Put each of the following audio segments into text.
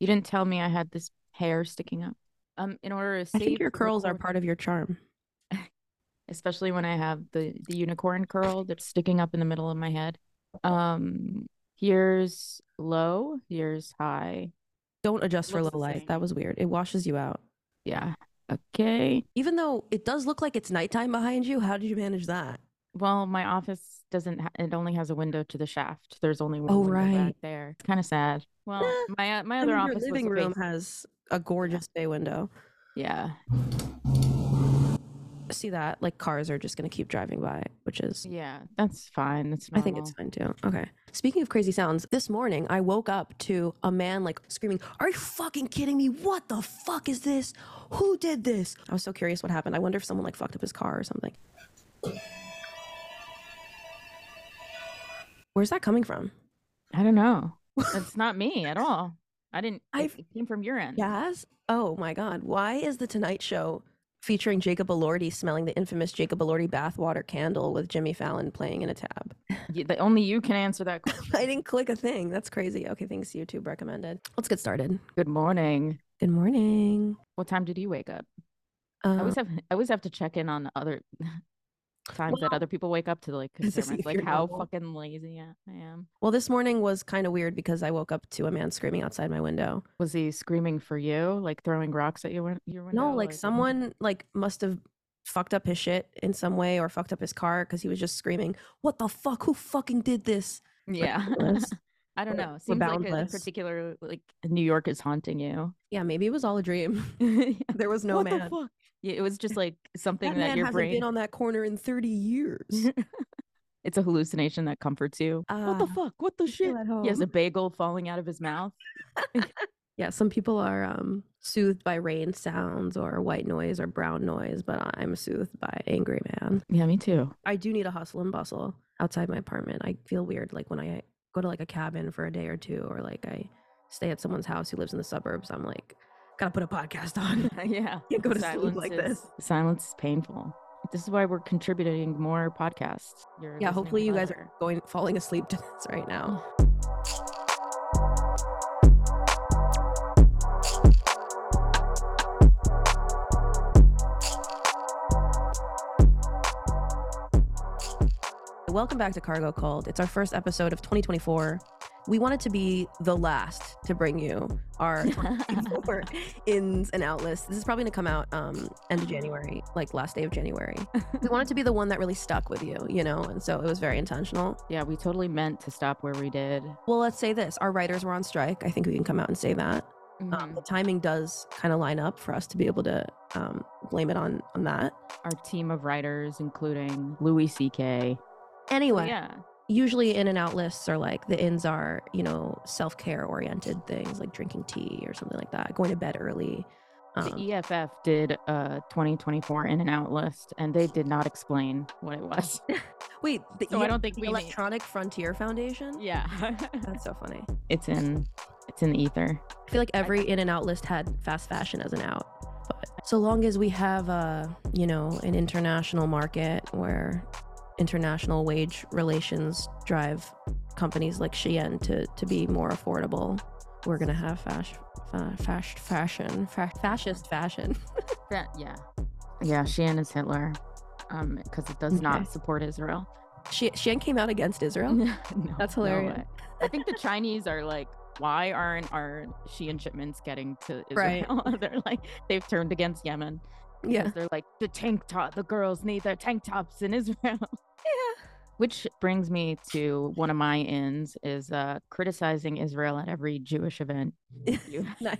You didn't tell me I had this hair sticking up. Um, in order to I save think your curls are part of your charm. especially when I have the the unicorn curl that's sticking up in the middle of my head. Um, here's low, here's high. Don't adjust for low light. That was weird. It washes you out. Yeah. Okay. Even though it does look like it's nighttime behind you, how did you manage that? Well, my office doesn't. Ha- it only has a window to the shaft. There's only one Oh, window right. back there. It's kind of sad. Well, my uh, my other office living room has a gorgeous bay window. Yeah. See that? Like cars are just going to keep driving by, which is Yeah. That's fine. That's I think it's fine too. Okay. Speaking of crazy sounds, this morning I woke up to a man like screaming, Are you fucking kidding me? What the fuck is this? Who did this? I was so curious what happened. I wonder if someone like fucked up his car or something. Where's that coming from? I don't know. It's not me at all. I didn't. It came from your end. Yes. Oh my God. Why is The Tonight Show featuring Jacob Elordi smelling the infamous Jacob Elordi bathwater candle with Jimmy Fallon playing in a tab? Y- the- only you can answer that question. I didn't click a thing. That's crazy. Okay, thanks. YouTube recommended. Let's get started. Good morning. Good morning. What time did you wake up? Uh, I always have I always have to check in on other times that other people wake up to like to see confirm if it's like how normal. fucking lazy I am. Well, this morning was kind of weird because I woke up to a man screaming outside my window. Was he screaming for you, like throwing rocks at your win- your window? No, like someone like must have fucked up his shit in some way or fucked up his car because he was just screaming, "What the fuck? Who fucking did this?" Yeah. I don't know. Seems like a particular like New York is haunting you. Yeah, maybe it was all a dream. There was no what man. The fuck? Yeah, it was just like something That that, your brain. been on that corner in thirty years. it's a hallucination that comforts you. what the Ah, fuck? What the shit? He has a bagel falling out of his mouth. Yeah, some people are um, soothed by rain sounds or white noise or brown noise, but I'm soothed by angry man. Yeah, me too. I do need a hustle and bustle outside my apartment. I feel weird like when I go to like a cabin for a day or two or like I stay at someone's house who lives in the suburbs. I'm like, gotta put a podcast on. yeah. Can't go to sleep like is- Silence is painful. This is why we're contributing more podcasts. You're yeah, hopefully you guys are going falling asleep to this right now. Welcome back to Cargo Cult. It's our first episode of 2024. We wanted to be the last to bring you our ins and out list. This is probably going to come out um, end of January, like last day of January. we wanted to be the one that really stuck with you, you know, and so it was very intentional. Yeah, we totally meant to stop where we did. Well, let's say this: our writers were on strike. I think we can come out and say that. Um, Mhm. the timing does kind of line up for us to be able to um, blame it on on that. Our team of writers, including Louis C.K. Anyway, Yeah. Usually in and out lists are like the ins are you know self care oriented things like drinking tea or something like that, going to bed early. The Um, EFF did a 2024 in and out list, and they did not explain what it was. wait, the, so I don't think the we Electronic Frontier Foundation. Yeah, That's so funny. it's in it's in the ether. I feel like every in and out list had fast fashion as an out. But so long as we have a, you know, an international market where international wage relations drive companies like Shein to, to be more affordable, we're gonna have fast, fa- fast fashion, fa- fascist fashion. Yeah, yeah. Shein is Hitler, um, because it does Okay. not support Israel. She, Shein came out against Israel. No, That's hilarious. way. I think the Chinese are like, why aren't our Shein shipments getting to Right. Israel? They're like, they've turned against Yemen. Yeah. They're like, the tank top, the girls need their tank tops in Israel. Yeah. Which brings me to one of my ins is uh, criticizing Israel at every Jewish event. Nice.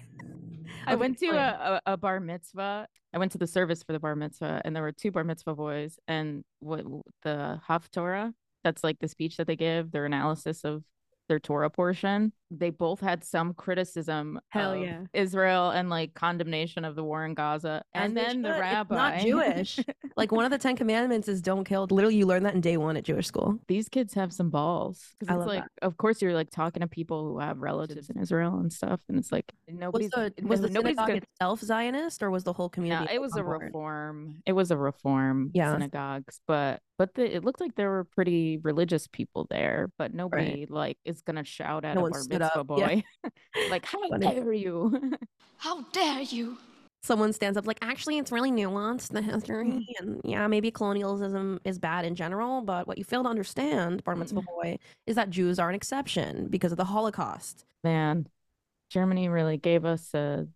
I went to a, a, a bar mitzvah. I went to the service for the bar mitzvah, and there were two bar mitzvah boys. And what the Haftorah, that's like the speech that they give, their analysis of their Torah portion. They both had some criticism Hell of yeah. Israel and like condemnation of the war in Gaza. As and then the should. It's rabbi, not Jewish. Like one of the Ten Commandments is don't kill. Literally, you learn that in day one at Jewish school. these kids have some balls because it's love like of course you're like talking to people who have relatives in israel and stuff and it's like Was nobody's the, was the nobody's synagogue gonna itself Zionist or was the whole no, community? it was a board? reform it was a reform Yeah. synagogues but but the, it looked like there were pretty religious people there but nobody like is gonna shout at No a one bar stood mitzvah up. Yeah. boy. like, how Funny. dare you? How dare you? Someone stands up like, actually, it's really nuanced the history, mm. and yeah, maybe colonialism is bad in general, but what you fail to understand, bar mitzvah mm. boy, is that Jews are an exception because of the Holocaust. Man, Germany really gave us a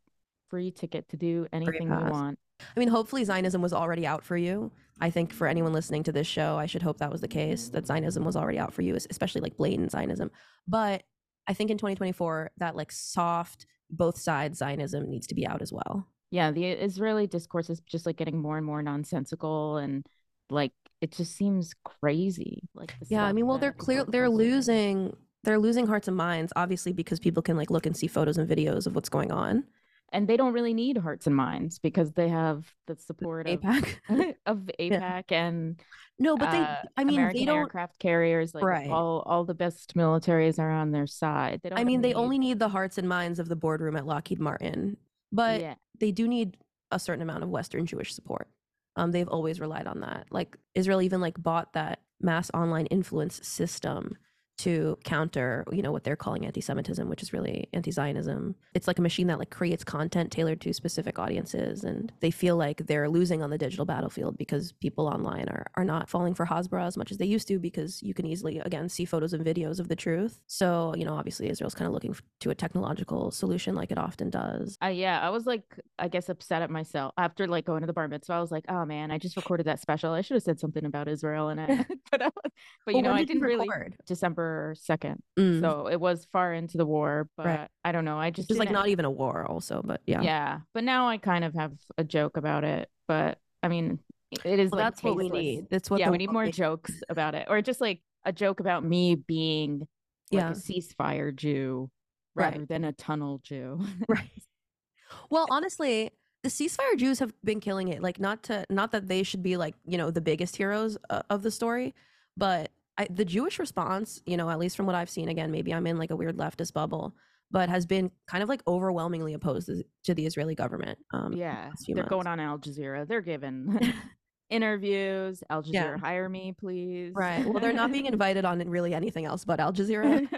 free ticket to do anything we want. I mean, hopefully Zionism was already out for you. I think for anyone listening to this show, I should hope that was the case, that Zionism was already out for you, especially like blatant Zionism. But I think in 2024, that like soft, both sides Zionism needs to be out as well. Yeah, the Israeli discourse is just like getting more and more nonsensical and like it just seems crazy. Like Yeah, I mean, well, they're clear, they're losing, they're losing hearts and minds, obviously, because people can like look and see photos and videos of what's going on. And they don't really need hearts and minds because they have the support of AIPAC. of AIPAC and no, but they, uh, I mean, American they don't. aircraft carriers. Like Right. all all the best militaries are on their side. They don't. I mean, they need- only need the hearts and minds of the boardroom at Lockheed Martin, but yeah. they do need a certain amount of Western Jewish support. Um, they've always relied on that. Like Israel even like bought that mass online influence system to counter, you know, what they're calling anti-Semitism, which is really anti-Zionism. It's like a machine that like creates content tailored to specific audiences, and they feel like they're losing on the digital battlefield because people online are are not falling for Hasbara as much as they used to because you can easily again see photos and videos of the truth. So you know, obviously Israel's kind of looking to a technological solution like it often does. I yeah, I was like, I guess upset at myself after like going to the bar mitzvah. I was like, oh man, I just recorded that special. I should have said something about Israel and it. but I, but you Well, know, I didn't really record? December second, Mm. so it was far into the war. But Right. I don't know. I just just like didn't- even a war also but yeah yeah. But now I kind of have a joke about it. But I mean, it is well, like that's what we need that's what yeah, we need more needs. jokes about it, or just like a joke about me being like Yeah. a ceasefire Jew Right. rather than a tunnel Jew. right well honestly the ceasefire jews have been killing it like not to not that they should be like you know the biggest heroes uh, of the story but I, the jewish response you know at least from what i've seen again maybe i'm in like a weird leftist bubble but has been kind of like overwhelmingly opposed to- to the israeli government um yeah, last few they're going on Al Jazeera. They're giving interviews. Al Jazeera, Yeah. hire me, please. right well they're not being invited on really anything else but al jazeera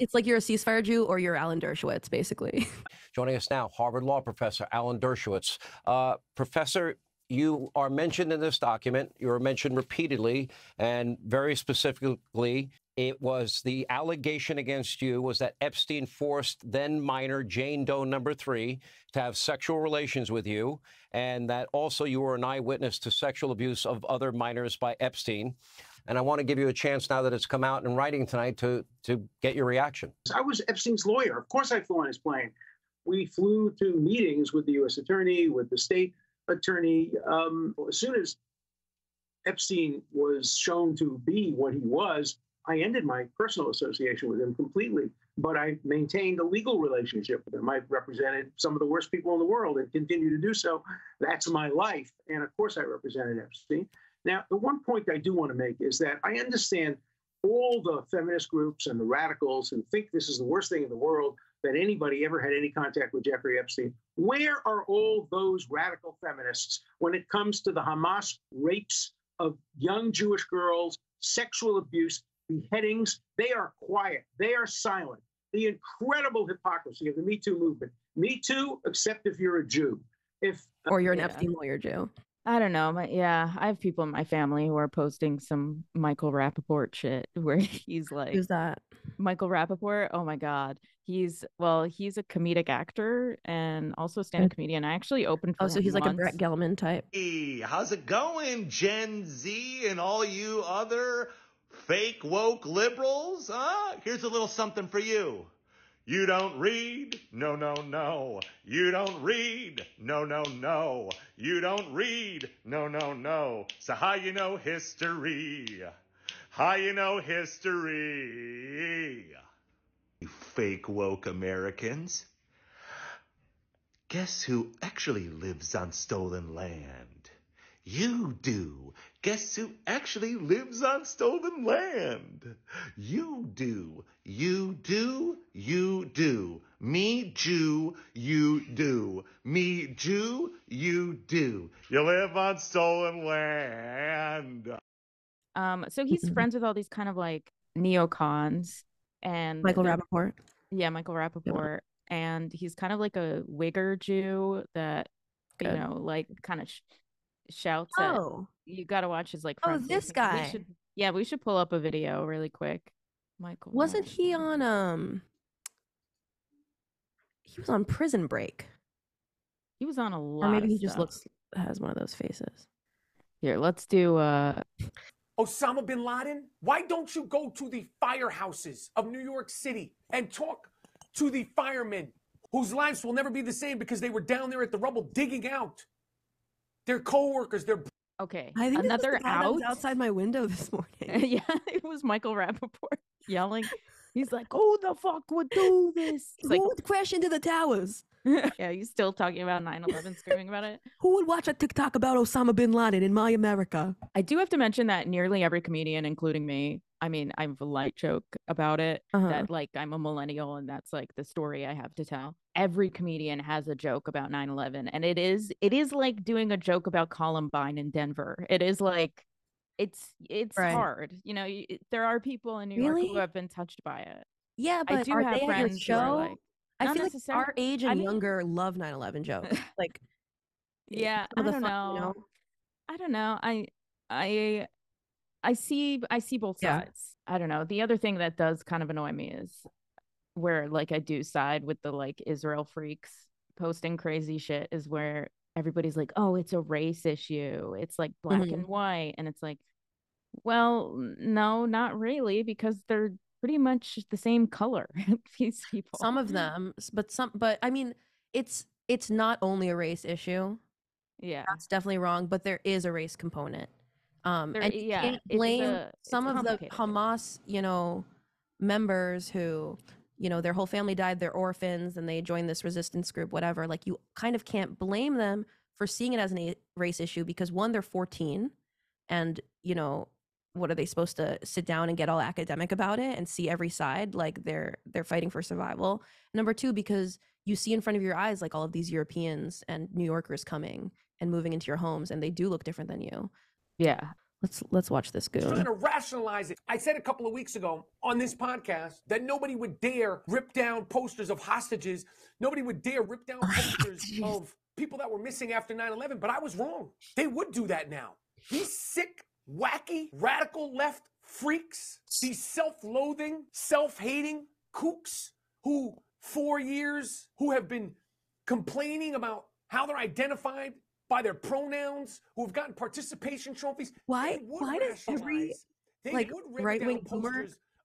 it's like you're a ceasefire jew or you're alan dershowitz basically Joining us now, Harvard Law Professor Alan Dershowitz. Uh, professor, you are mentioned in this document. You are mentioned repeatedly, and very specifically, it was the allegation against you was that Epstein forced then minor Jane Doe number three to have sexual relations with you, and that also you were an eyewitness to sexual abuse of other minors by Epstein. And I want to give you a chance now that it's come out in writing tonight to to get your reaction. I was Epstein's lawyer. Of course, I flew on his plane. We flew to meetings with the U.S. attorney, with the state attorney. Um, as soon as Epstein was shown to be what he was, I ended my personal association with him completely. But I maintained a legal relationship with him. I represented some of the worst people in the world and continue to do so. That's my life. And of course, I represented Epstein. Now, the one point I do want to make is that I understand all the feminist groups and the radicals who think this is the worst thing in the world that anybody ever had any contact with Jeffrey Epstein. Where are all those radical feminists when it comes to the Hamas rapes of young Jewish girls, sexual abuse, beheadings? They are quiet, they are silent. The incredible hypocrisy of the Me Too movement. Me Too, except if you're a Jew. If uh, or you're an Yeah. epstein lawyer jew I don't know. My, yeah, I have people in my family who are posting some Michael Rapaport shit where he's like, who's that Michael Rapaport. Oh my God. He's, well, he's a comedic actor and also a stand up comedian. I actually opened for oh so him he's like a brett gelman type Hey, how's it going, Gen Z and all you other fake woke liberals? Huh? Here's a little something for you. You don't read? No, no, no. You don't read? No, no, no. You don't read? No, no, no. So how you know history? How you know history? Fake woke Americans. Guess who actually lives on stolen land? You do. Guess who actually lives on stolen land? You do. You do. You do. Me Jew, you do. Me Jew, you do. You live on stolen land. Um, so he's friends with all these kind of like neocons and michael rapaport Yeah, Michael Rapaport. And he's kind of like a wigger Jew that, you know, like kind of sh- shouts at. Oh, You got to watch his like. Oh, this facing- we guy. should- yeah, we should pull up a video really quick. Michael. wasn't he on um? He was on Prison Break, He was on a lot. or maybe he just looks has one of those faces. Here, let's do. uh Osama bin Laden, why don't you go to the firehouses of New York City and talk to the firemen whose lives will never be the same because they were down there at the rubble digging out their coworkers, their Okay, I think another this was the guy that out. was outside my window this morning. yeah, it was Michael Rapaport yelling. He's like, "Who the fuck would do this?" It's Who like, would crash into the towers? yeah, he's still talking about 9/11, screaming about it. Who would watch a TikTok about Osama bin Laden in my America? I do have to mention that nearly every comedian, including me, I mean, I have a light joke about it Uh-huh. that like I'm a millennial and that's like the story I have to tell. Every comedian has a joke about 9/11 and it is it is like doing a joke about Columbine in Denver. It is like it's it's Right. hard. You know, y- there are people in New York who have been touched by it. Yeah, I but do are have they at your friends who are show? like I not feel like our age and I mean- younger love 9/11 jokes. Like, yeah, I don't know. you know? I don't know. I I I see I see both Yeah. sides. I don't know. The other thing that does kind of annoy me is where like I do side with the like Israel freaks posting crazy shit is where everybody's like, "Oh, it's a race issue. It's like black Mhm. and white." And it's like, "Well, no, not really because they're pretty much the same color, these people." Some of them, but some, but I mean, it's it's not only a race issue. Yeah. That's definitely wrong, but there is a race component. Um, There- and yeah, can't blame a- some of the. Hamas, you know, members who, you know, their whole family died, they're orphans, and they joined this resistance group, whatever. Like, you kind of can't blame them for seeing it as a- race issue because one, they're 14, and you know, what are they supposed to sit down and get all academic about it and see every side? Like, they're they're fighting for survival. Number two, because you see in front of your eyes like all of these Europeans and New Yorkers coming and moving into your homes, and they do look different than you. Yeah. Let's let's watch this trying to rationalize it. I said a couple of weeks ago on this podcast that nobody would dare rip down posters of hostages. Nobody would dare rip down oh, posters of people that were missing after 9 11, but I was wrong. They would do that now. These sick, wacky, radical left freaks, these self loathing, self hating kooks who, for years, who have been complaining about how they're identified by their pronouns, who have gotten participation trophies. Why- they would why does every, they like, would rip right-wing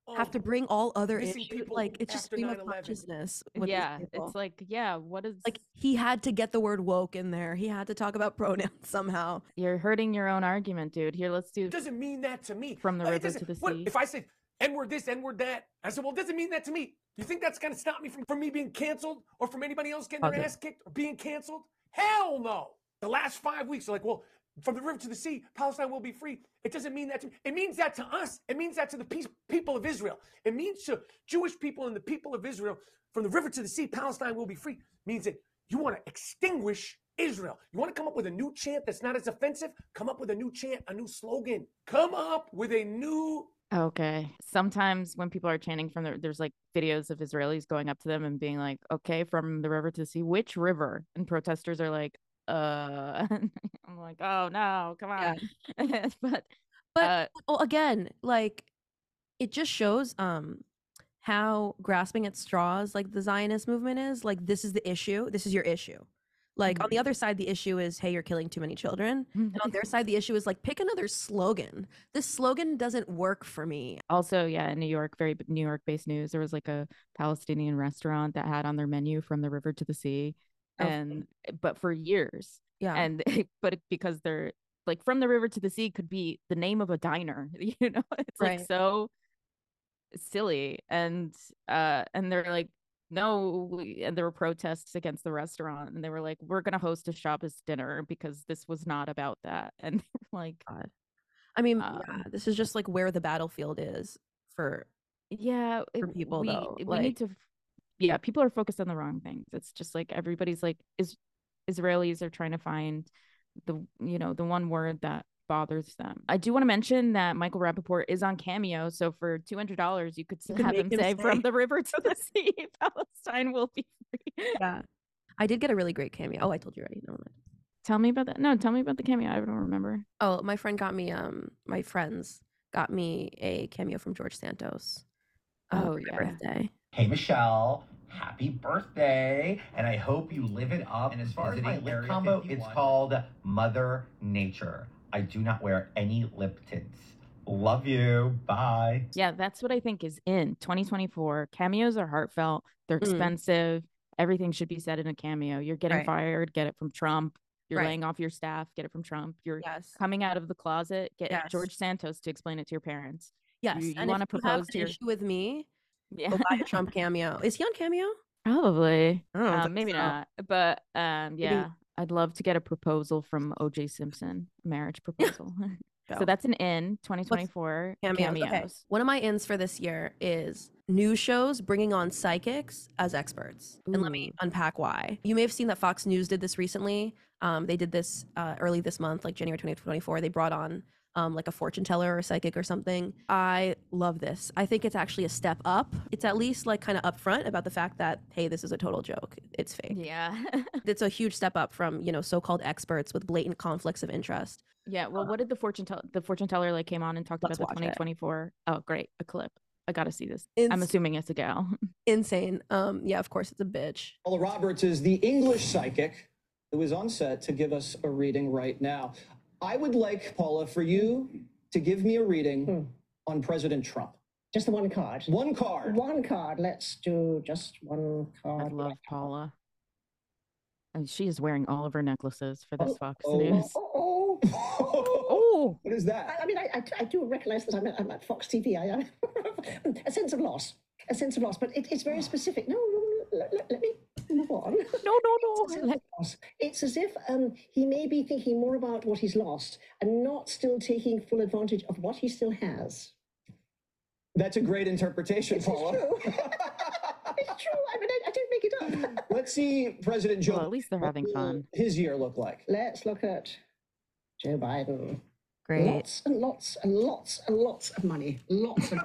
down boomer posters Have to bring all other issues. Like it's just stream of 9/11. consciousness. with these Yeah. It's like, yeah, what is like he had to get the word woke in there. He had to talk about pronouns somehow. You're hurting your own argument, dude. Here, let's do It doesn't mean that to me. From the Uh, river to the what- sea. If I say N word this, N word that, I said, well, it doesn't mean that to me. You think that's going to stop me from, from me being canceled or from anybody else getting their ass kicked or being canceled? Hell no. The last five weeks are like, well, from the river to the sea, Palestine will be free. It doesn't mean that to me. It means that to us. It means that to the peace, people of Israel. It means to Jewish people and the people of Israel, from the river to the sea, Palestine will be free. means that you want to extinguish Israel. You want to come up with a new chant that's not as offensive? Come up with a new chant, a new slogan. Come up with a new Okay. Sometimes when people are chanting from the, there's like videos of Israelis going up to them and being like, okay, from the river to the sea, which river? And protesters are like, uh, I'm like, oh no, come on. but, But uh, well, again, like it just shows um how grasping at straws like the Zionist movement is. Like this is the issue. This is your issue. Like on the other side, the issue is, hey, you're killing too many children. And on their side, the issue is like, pick another slogan. This slogan doesn't work for me. also, yeah, in New York, very New York based news, there was like a Palestinian restaurant that had on their menu from the river to the sea. Oh, And, but for years, Yeah. and but because they're like from the river to the sea could be the name of a diner you know? It's like so silly. And uh and they're like no we-" and there were protests against the restaurant and they were like we're gonna host a Shabbos dinner because this was not about that. And like God. I mean, yeah, Um, this is just like where the battlefield is for yeah for people, we, though, we like- need to yeah people are focused on the wrong things it's just like everybody's like is israelis are trying to find the you know the one word that bothers them. I do want to mention that Michael Rapaport is on Cameo, so for two hundred dollars, you could You could have make him him say, say- "From the river to the sea, Palestine will be free." Yeah. I did get a really great cameo. Oh, I told you already. Never mind. Tell me about that. No, tell me about the cameo. I don't remember. Oh, my friend got me. Um, my friends got me a cameo from George Santos. uh, Oh, for my yeah. birthday. Hey Michelle, happy birthday, and I hope you live it up. And as far as Visiting my lip Area combo, 51. it's called Mother Nature. I do not wear any lip tints. Love you. Bye. Yeah, that's what I think is in 2024. Cameos are heartfelt. They're Mm. expensive. Everything should be said in a cameo. You're getting Right. fired, get it from Trump. You're Right. laying off your staff, get it from Trump. You're Yes. coming out of the closet, get Yes. George Santos to explain it to your parents. Yes. you and wanna if you have propose to your- issue with me, Yeah, go buy a Trump cameo. Is he on cameo? probably. I don't Um, maybe so. not, but um, yeah, I'd love to get a proposal from OJ Simpson, marriage proposal. So that's an in 2024 Cameos. cameos. Okay. One of my ins for this year is new shows bringing on psychics as experts. And let me unpack why. You may have seen that Fox News did this recently. Um, they did this uh, early this month, like January 2024. They brought on um, like a fortune teller or a psychic or something. I love this. I think it's actually a step up. It's at least like kind of upfront about the fact that, hey, this is a total joke. It's fake. Yeah. It's a huge step up from, you know, so-called experts with blatant conflicts of interest. Yeah. Well, what did the fortune tell the fortune teller like came on and talked about the watch it. 2024? Oh, great. A clip. I got to see this. It's I'm assuming it's a gal. insane. Um, yeah, of course it's a bitch. Paula Roberts is the English psychic who is on set to give us a reading right now. I would like, Paula, for you to give me a reading hmm. on President Trump. Just the one card. One card. One card. Let's do just one card. I card. love Paula. And she is wearing all of her necklaces for this oh, Fox oh, News. Oh, oh, oh. Oh, What is that? I, I mean, I, I, I do recognize that I'm at, I'm at Fox TV. I, I, a sense of loss. A sense of loss. But it, it's very oh. specific. No, no, no let, let- let me move on. no, no, no. sense of loss. It's as if um, he may be thinking more about what he's lost and not still taking full advantage of what he still has. That's a great interpretation, It's Paula. true. it's true. I mean, I, I don't make it up. Let's see President Joe. Well, at least they're having fun. His year look like. Let's look at Joe Biden. Great. Lots and lots and lots and lots of money. Lots of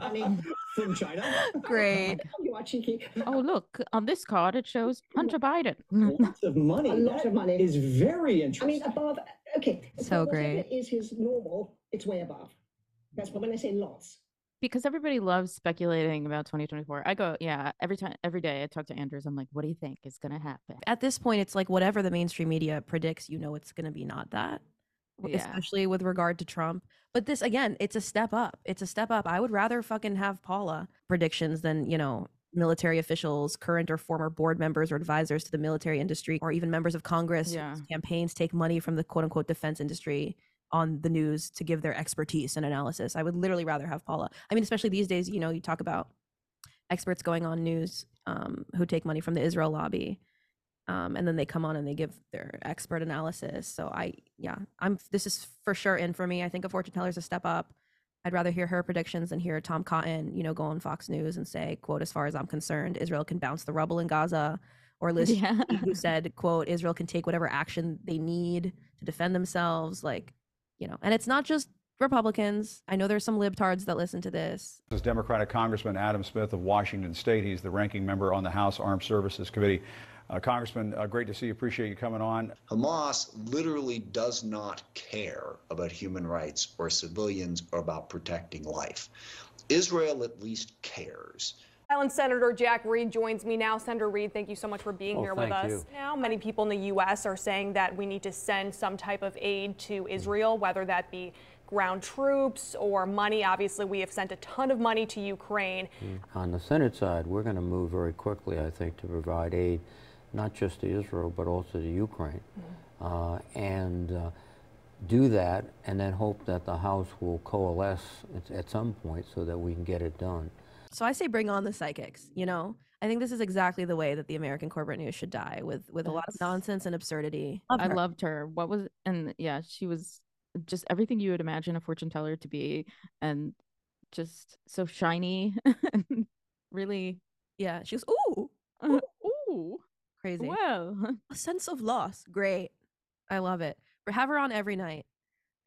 money. money. From China. Great. Oh, you are cheeky. Oh, look, on this card it shows Hunter Biden. Lots of money. A lot That of money. Is very interesting. I mean, above. Okay. So whatever great. Is his normal? It's way above. That's what when I say lots. because everybody loves speculating about 2024. I go, yeah, every time, every day I talk to Andrews, I'm like, what do you think is going to happen? At this point, it's like whatever the mainstream media predicts, you know, it's going to be not that. Yeah. Especially with regard to Trump. But this, again, it's a step up. It's a step up. I would rather fucking have Paula predictions than, you know, military officials, current or former board members or advisors to the military industry, or even members of Congress Yeah. campaigns take money from the quote unquote defense industry on the news to give their expertise and analysis. I would literally rather have Paula. I mean, especially these days, you know, you talk about experts going on news um, who take money from the Israel lobby. Um, and then they come on and they give their expert analysis. So I, yeah, I'm. This is for sure in for me. I think a fortune teller is a step up. I'd rather hear her predictions than hear Tom Cotton, you know, go on Fox News and say, "quote As far as I'm concerned, Israel can bounce the rubble in Gaza," or Liz Yeah. Who said, "quote Israel can take whatever action they need to defend themselves." Like, you know, and it's not just Republicans. I know there's some libtards that listen to this. This is Democratic Congressman Adam Smith of Washington State. He's the ranking member on the House Armed Services Committee. Uh, Congressman, uh, great to see you. Appreciate you coming on. Hamas literally does not care about human rights or civilians or about protecting life. Israel at least cares. Island Senator Jack Reed joins me now. Senator Reed, thank you so much for being Oh, here with us. you. Now, many people in the U.S. are saying that we need to send some type of aid to Israel, whether that be ground troops or money. Obviously, we have sent a ton of money to Ukraine. On the Senate side, we're going to move very quickly, I think, to provide aid not just to Israel, but also to Ukraine. Uh, and uh, do that, and then hope that the House will coalesce at, at some point so that we can get it done. So I say bring on the psychics, you know? I think this is exactly the way that the American corporate news should die with with a lot of nonsense and absurdity. I loved her. What was and yeah, she was just everything you would imagine a fortune teller to be, and just so shiny, and really Yeah, she was ooh, ooh, crazy. A sense of loss. Great. I love it. Have her on every night.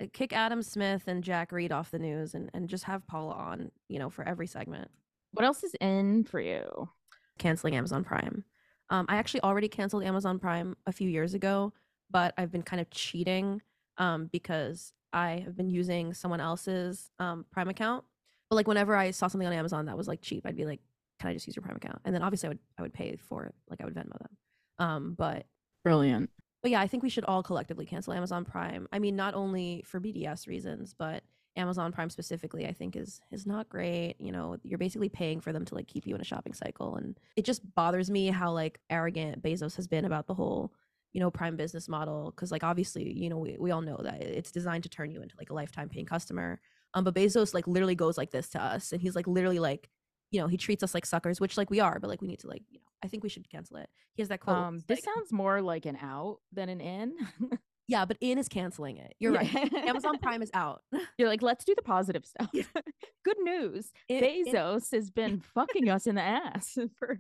Uh, Kick Adam Smith and Jack Reed off the news and, and just have Paula on, you know, for every segment. What else is in for you? Canceling Amazon Prime. Um, I actually already canceled Amazon Prime a few years ago, but I've been kind of cheating um, because I have been using someone else's um, Prime account. But like whenever I saw something on Amazon that was like cheap, I'd be like, "Can I just use your Prime account?" And then obviously I would I would pay for it, like I would Venmo them. Um, but Brilliant. but yeah, I think we should all collectively cancel Amazon Prime. I mean, not only for BDS reasons, but Amazon Prime specifically, I think is is not great. You know, you're basically paying for them to like keep you in a shopping cycle, and it just bothers me how like arrogant Bezos has been about the whole you know prime business model because like obviously you know we, we all know that it's designed to turn you into like a lifetime paying customer um but bezos like literally goes like this to us and he's like literally like you know he treats us like suckers which like we are but like we need to like you know i think we should cancel it he has that quote Um, this like- sounds more like an out than an in. yeah but in is canceling it you're right amazon prime is out You're like, let's do the positive stuff. Good news. It- it- Bezos has been fucking us in the ass for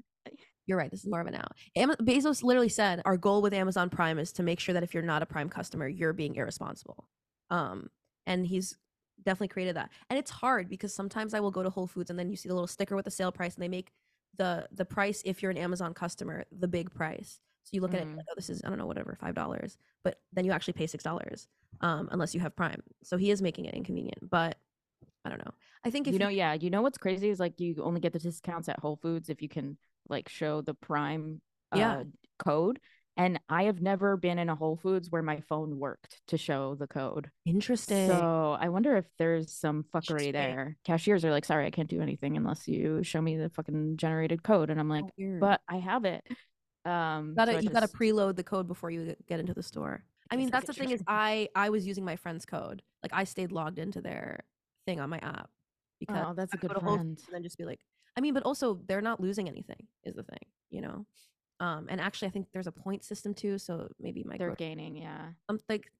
You're right. This is more of an out. Am- Bezos literally said, "Our goal with Amazon Prime is to make sure that if you're not a Prime customer, you're being irresponsible." Um, and he's definitely created that. And it's hard because sometimes I will go to Whole Foods and then you see the little sticker with the sale price, and they make the the price if you're an Amazon customer the big price. So you look at it, Mm. like, oh, this is I don't know whatever five dollars, but then you actually pay six dollars, um, unless you have Prime. So he is making it inconvenient, but I don't know. I think if you know, yeah, you know what's crazy is like you only get the discounts at Whole Foods if you can like show the Prime uh, Yeah. code. And I have never been in a Whole Foods where my phone worked to show the code. Interesting. So I wonder if there's some fuckery there. Cashiers are like, sorry, I can't do anything unless you show me the fucking generated code. And I'm like, weird. but I have it. Um, gotta so you gotta preload the code before you get into the store. I mean, that's the thing is I I was using my friend's code. Like I stayed logged into their thing on my app because Oh, that's a good go to Whole friend. And then just be like, I mean, but also they're not losing anything is the thing, you know. Um, and actually, I think there's a point system too, so maybe my They're gaining, yeah. I'm like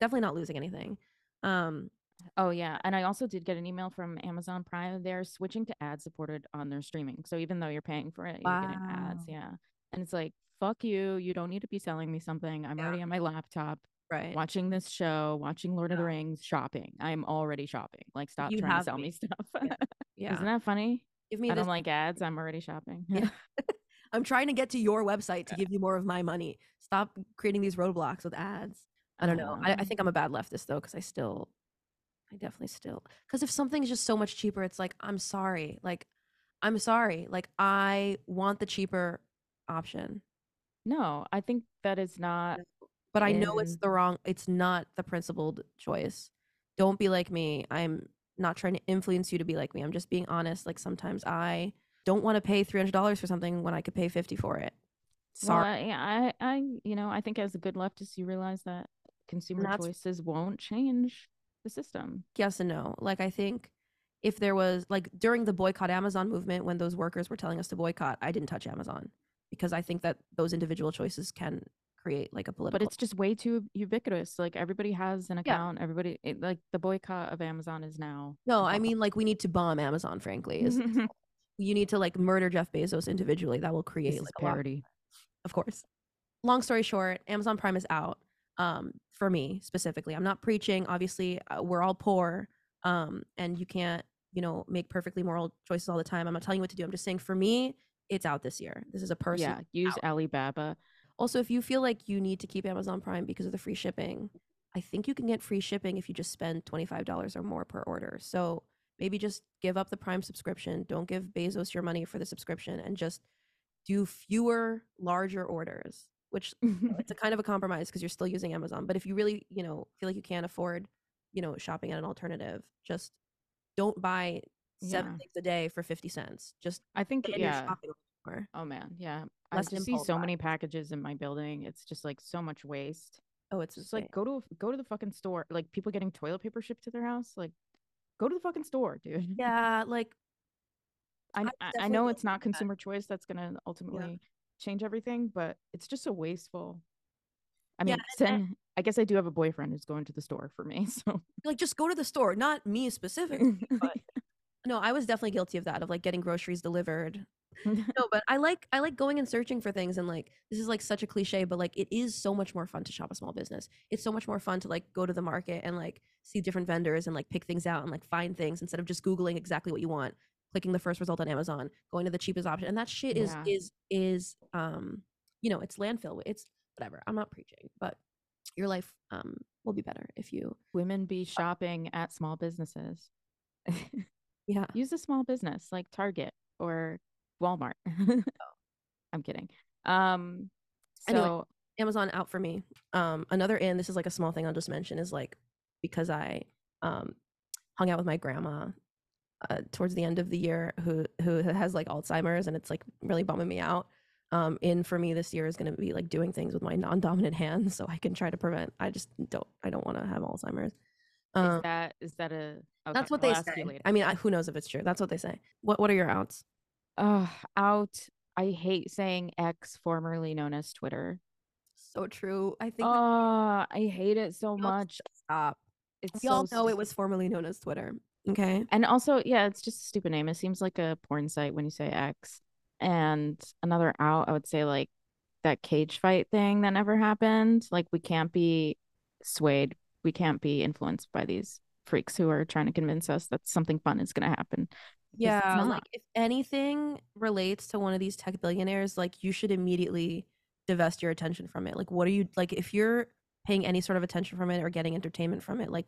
definitely not losing anything. Um, Oh yeah, and I also did get an email from Amazon Prime. They're switching to ad supported on their streaming. So even though you're paying for it, you're getting ads. Yeah, and it's like fuck you. You don't need to be selling me something. I'm already on my laptop, right? watching this show, watching Lord of the Rings, shopping. I'm already shopping. Like stop You trying to sell me me. stuff. Yeah. Isn't that funny? Give me I this- don't like ads. I'm already shopping. Yeah. I'm trying to get to your website to give you more of my money. Stop creating these roadblocks with ads. I don't know. I, I Um, think I'm a bad leftist though, because I still, I definitely still, because if something's just so much cheaper, it's like I'm sorry, like I'm sorry, like I want the cheaper option, No, I think that is not. but I know it's the wrong. It's not the principled choice. Don't be like me. I'm not trying to influence you to be like me. I'm just being honest. Like sometimes I don't want to pay three hundred dollars for something when I could pay fifty for it. Well, Sorry. I, I, you know, I think as a good leftist, you realize that consumer that's- choices won't change the system. yes and no. Like I think if there was like during the boycott Amazon movement when those workers were telling us to boycott, I didn't touch Amazon because I think that those individual choices can create like a political But it's just way too ubiquitous. Like everybody has an account. Everybody, it, like the boycott of Amazon is now. No, I mean like we need to bomb Amazon frankly. Is- you need to like murder Jeff Bezos individually. That will create This like parody. of course. Long story short, Amazon Prime is out. Um, for me specifically, I'm not preaching. Obviously, uh, we're all poor, um, and you can't, you know, make perfectly moral choices all the time. I'm not telling you what to do. I'm just saying, for me, it's out this year. This is a person. Yeah, use Alibaba. Also, if you feel like you need to keep Amazon Prime because of the free shipping, I think you can get free shipping if you just spend $25 or more per order. So maybe just give up the Prime subscription. Don't give Bezos your money for the subscription and just do fewer, larger orders, which you know, it's a kind of a compromise because you're still using Amazon. But if you really, you know, feel like you can't afford, you know, shopping at an alternative, just don't buy seven Yeah. things a day for 50 cents. Just I think yeah. Oh man, yeah. I just see so many packages in my building. It's just like so much waste. Oh, it's just like go to go to the fucking store. Like people getting toilet paper shipped to their house. Like go to the fucking store, dude. Yeah, like I, I, I know it's not of that. consumer choice that's gonna ultimately change everything, but it's just so wasteful. I Yeah, mean, and- send, I guess I do have a boyfriend who's going to the store for me, so like just go to the store not me specifically but no i was definitely guilty of that of like getting groceries delivered no, but I like I like going and searching for things and like this is like such a cliche, but like it is so much more fun to shop a small business. It's so much more fun to like go to the market and like see different vendors and like pick things out and like find things instead of just googling exactly what you want, clicking the first result on Amazon, going to the cheapest option. And that shit is Yeah. is is um you know, it's landfill. It's whatever. I'm not preaching, but your life um will be better if you Women be shopping at small businesses. yeah. Use a small business like Target or Walmart. I'm kidding. Um so Anyway, Amazon out for me. Um, another in. This is like a small thing I'll just mention is like because I um hung out with my grandma uh, towards the end of the year who who has like Alzheimer's and it's like really bumming me out. Um, in for me this year is going to be like doing things with my non-dominant hand so I can try to prevent. I just don't. I don't want to have Alzheimer's. Um, is that is that a okay, that's what I'll they say. I mean, I, who knows if it's true? That's what they say. What What are your outs? Uh, out. I hate saying X, formerly known as Twitter. So true. I think. Oh, I hate it so much. Stop. It's we all so know it was formerly known as Twitter. Okay. And also, yeah, it's just a stupid name. It seems like a porn site when you say X. And another out, I would say like that cage fight thing that never happened. Like we can't be swayed. We can't be influenced by these freaks who are trying to convince us that something fun is going to happen. Yeah, like if anything relates to one of these tech billionaires, like you should immediately divest your attention from it. Like, what are you like if you're paying any sort of attention from it or getting entertainment from it? Like,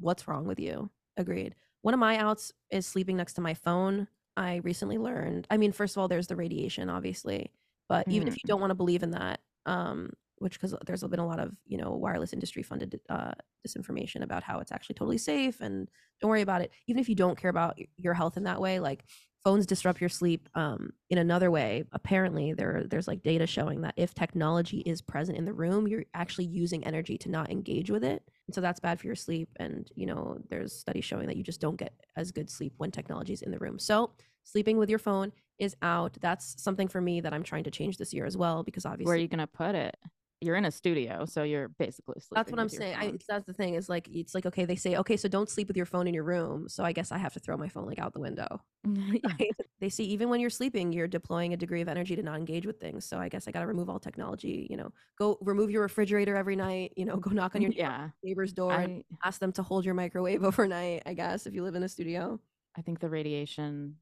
what's wrong with you? Agreed. One of my outs is sleeping next to my phone. I recently learned. I mean, first of all, there's the radiation, obviously, but even if you don't want to believe in that, um, which because there's been a lot of you know wireless industry funded uh, disinformation about how it's actually totally safe and don't worry about it. Even if you don't care about your health in that way, like phones disrupt your sleep um, in another way. Apparently, there there's like data showing that if technology is present in the room, you're actually using energy to not engage with it, and so that's bad for your sleep. And you know, there's studies showing that you just don't get as good sleep when technology is in the room. So sleeping with your phone is out. That's something for me that I'm trying to change this year as well because obviously Where are you going to put it? You're in a studio, so you're basically sleeping. that's what I'm saying. I, that's the thing is like it's like okay, they say okay, so don't sleep with your phone in your room. So I guess I have to throw my phone like out the window. They see even when you're sleeping, you're deploying a degree of energy to not engage with things. So I guess I got to remove all technology. You know, go remove your refrigerator every night. You know, go knock on your mm, Yeah. neighbor's door and ask them to hold your microwave overnight. I guess if you live in a studio. I think the radiation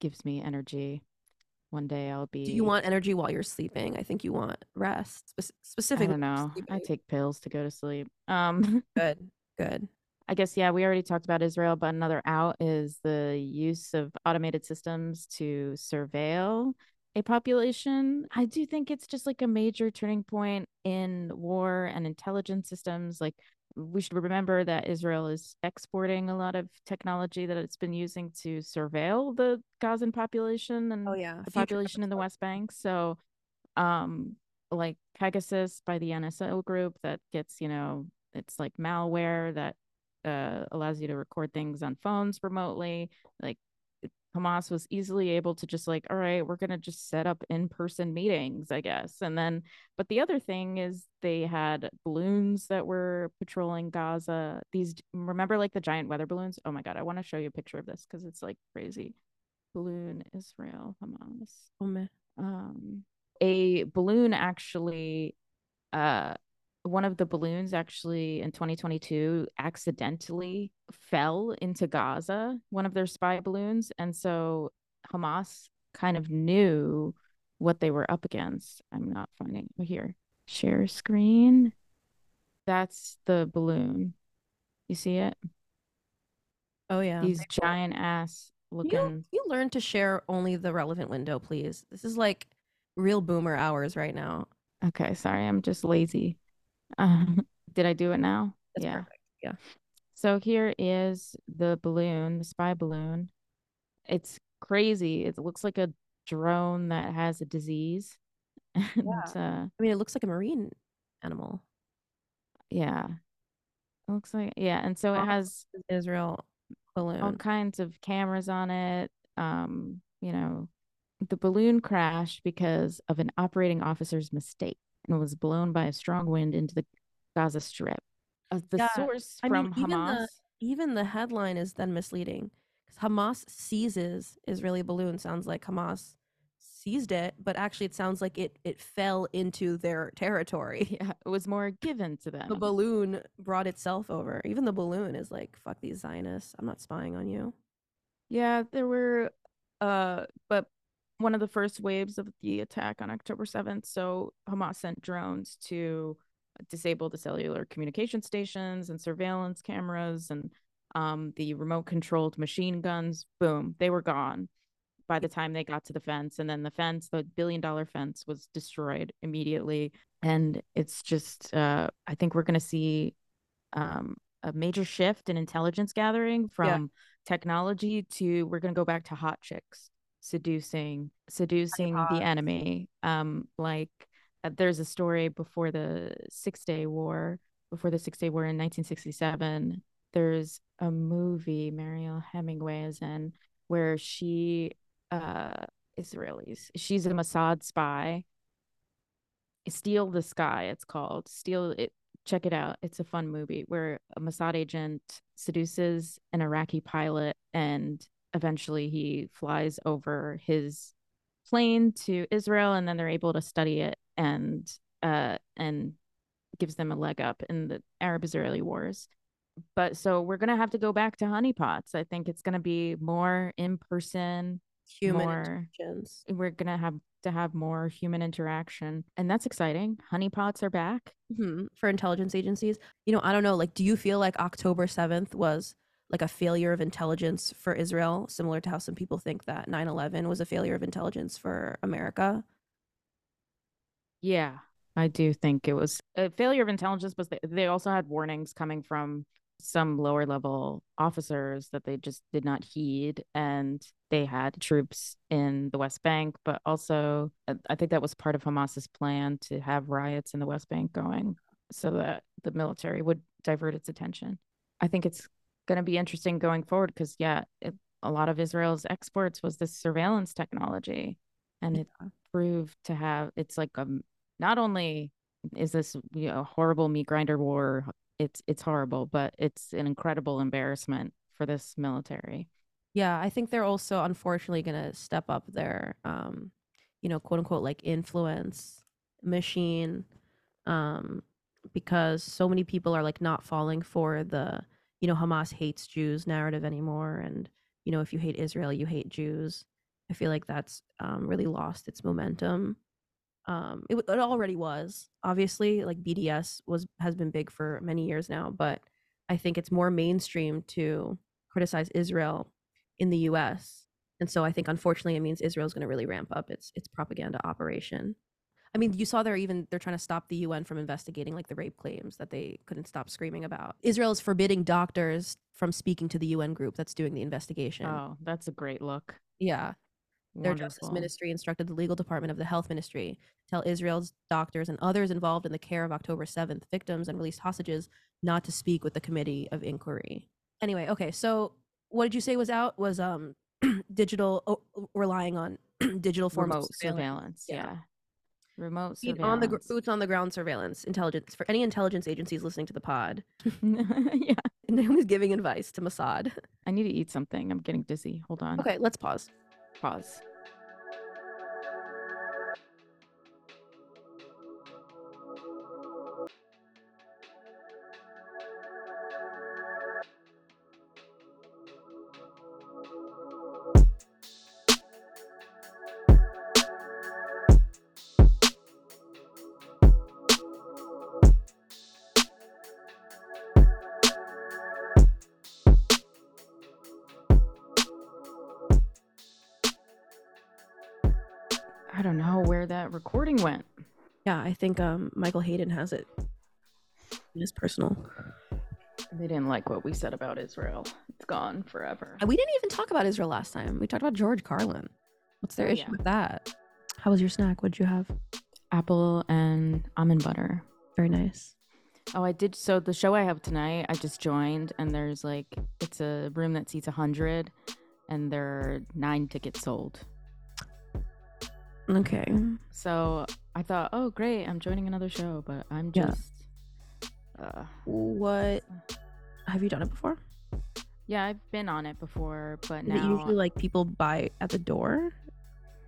gives me energy. One day I'll be. Do you want energy while you're sleeping? I think you want rest. I specifically, don't know. I take pills to go to sleep. Um, good, good. I guess yeah, we already talked about Israel, but another out is the use of automated systems to surveil a population. I do think it's just like a major turning point in war and intelligence systems. Like we should remember that Israel is exporting a lot of technology that it's been using to surveil the Gazan population and Oh yeah, the population in the West Bank. So, um, like Pegasus by the NSO group that gets, you know, it's like malware that uh, allows you to record things on phones remotely. Like Hamas was easily able to just like, all right, we're gonna just set up in-person meetings, I guess. And then, but the other thing is they had balloons that were patrolling Gaza. These remember like the giant weather balloons? Oh my god, I want to show you a picture of this because it's like crazy. Balloon Israel Hamas Oh um a balloon actually uh one of the balloons actually in 2022 accidentally fell into Gaza, one of their spy balloons. And so Hamas kind of knew what they were up against. I'm not finding here. Share screen. That's the balloon. You see it? Oh yeah. These giant ass looking. You, you learn to share only the relevant window, please. This is like real boomer hours right now. Okay, sorry, I'm just lazy. Um, did I do it now? That's yeah. perfect. Yeah. So here is the balloon, the spy balloon. It's crazy. It looks like a drone that has a disease. And uh, I mean, it looks like a marine animal. yeah. It looks like yeah, and so it has Israel balloon. all kinds of cameras on it. Um, you know, the balloon crashed because of an operating officer's mistake and was blown by a strong wind into the Gaza Strip. Uh, the Yeah, source I from mean, even Hamas. the even the headline is then misleading because Hamas seizes Israeli balloon sounds like Hamas seized it, but actually it sounds like it it fell into their territory. Yeah, it was more given to them. The balloon brought itself over. Even the balloon is like, fuck these Zionists. I'm not spying on you. Yeah, there were uh but one of the first waves of the attack on October 7th, so Hamas sent drones to disable the cellular communication stations and surveillance cameras and um the remote controlled machine guns. Boom, they were gone by the time they got to the fence. And then the fence, the billion dollar fence was destroyed immediately. And it's just uh I think we're going to see um a major shift in intelligence gathering from technology to we're going to go back to hot chicks seducing seducing the enemy um like uh, there's a story before the six day war before the six day war in 1967 there's a movie mariel hemingway is in where she uh israelis she's a mossad spy. Steal the sky it's called. Steal it check it out. It's a fun movie where a mossad agent seduces an iraqi pilot and eventually he flies over his plane to israel and then they're able to study it and uh and gives them a leg up in the arab israeli wars but so we're gonna have to go back to honeypots i think it's gonna be more in person Human more intelligence. we're gonna have to have more human interaction and that's exciting honeypots are back hmm for intelligence agencies. You know, I don't know. Like, do you feel like October 7th was like a failure of intelligence for Israel, similar to how some people think that 9 11 was a failure of intelligence for America? Yeah, I do think it was a failure of intelligence, but they, they also had warnings coming from some lower level officers that they just did not heed. And they had troops in the West Bank, but also uh, I think that was part of Hamas's plan to have riots in the West Bank going so that the military would divert its attention. I think it's going to be interesting going forward because, yeah, it, a lot of Israel's exports was this surveillance technology. And it proved to have, it's like um, not only is this you know horrible meat grinder war it's it's horrible but it's an incredible embarrassment for this military Yeah, I think they're also unfortunately going to step up their, um, you know, quote unquote, like influence machine, um, because so many people are like not falling for the, you know, Hamas hates Jews narrative anymore, and you know, if you hate Israel, you hate Jews. I feel like that's um, really lost its momentum. Um, it, it already was obviously like BDS was has been big for many years now, but I think it's more mainstream to criticize Israel in the U.S. And so I think unfortunately it means Israel's going to really ramp up its its propaganda operation. I mean, you saw they're even they're trying to stop the UN from investigating like the rape claims that they couldn't stop screaming about. Israel is forbidding doctors from speaking to the UN group that's doing the investigation. oh that's a great look Yeah. Their justice Wonderful. ministry instructed the legal department of the health ministry to tell Israel's doctors and others involved in the care of October 7th victims and released hostages not to speak with the committee of inquiry. Anyway, okay, so what did you say was out? Was um digital oh, relying on digital forms remote of surveillance. surveillance yeah, remote on the gr- boots on the ground surveillance intelligence for any intelligence agencies listening to the pod. yeah and Naomi's giving advice to Mossad. i need to eat something i'm getting dizzy hold on Okay, let's pause. pause think um Michael Hayden has it in his personal. they didn't like what we said about israel it's gone forever We didn't even talk about Israel last time. We talked about George Carlin. What's their Oh, issue yeah. with that? How was your snack? What'd you have? apple and almond butter Very nice. Oh, I did. So the show I have tonight, I just joined, and there's like it's a room that seats a hundred, and there are nine tickets sold. Okay. So I thought, oh great, I'm joining another show, but I'm Yeah. just, uh, What have you done it before? yeah, I've been on it before, but Is it now usually like people buy at the door?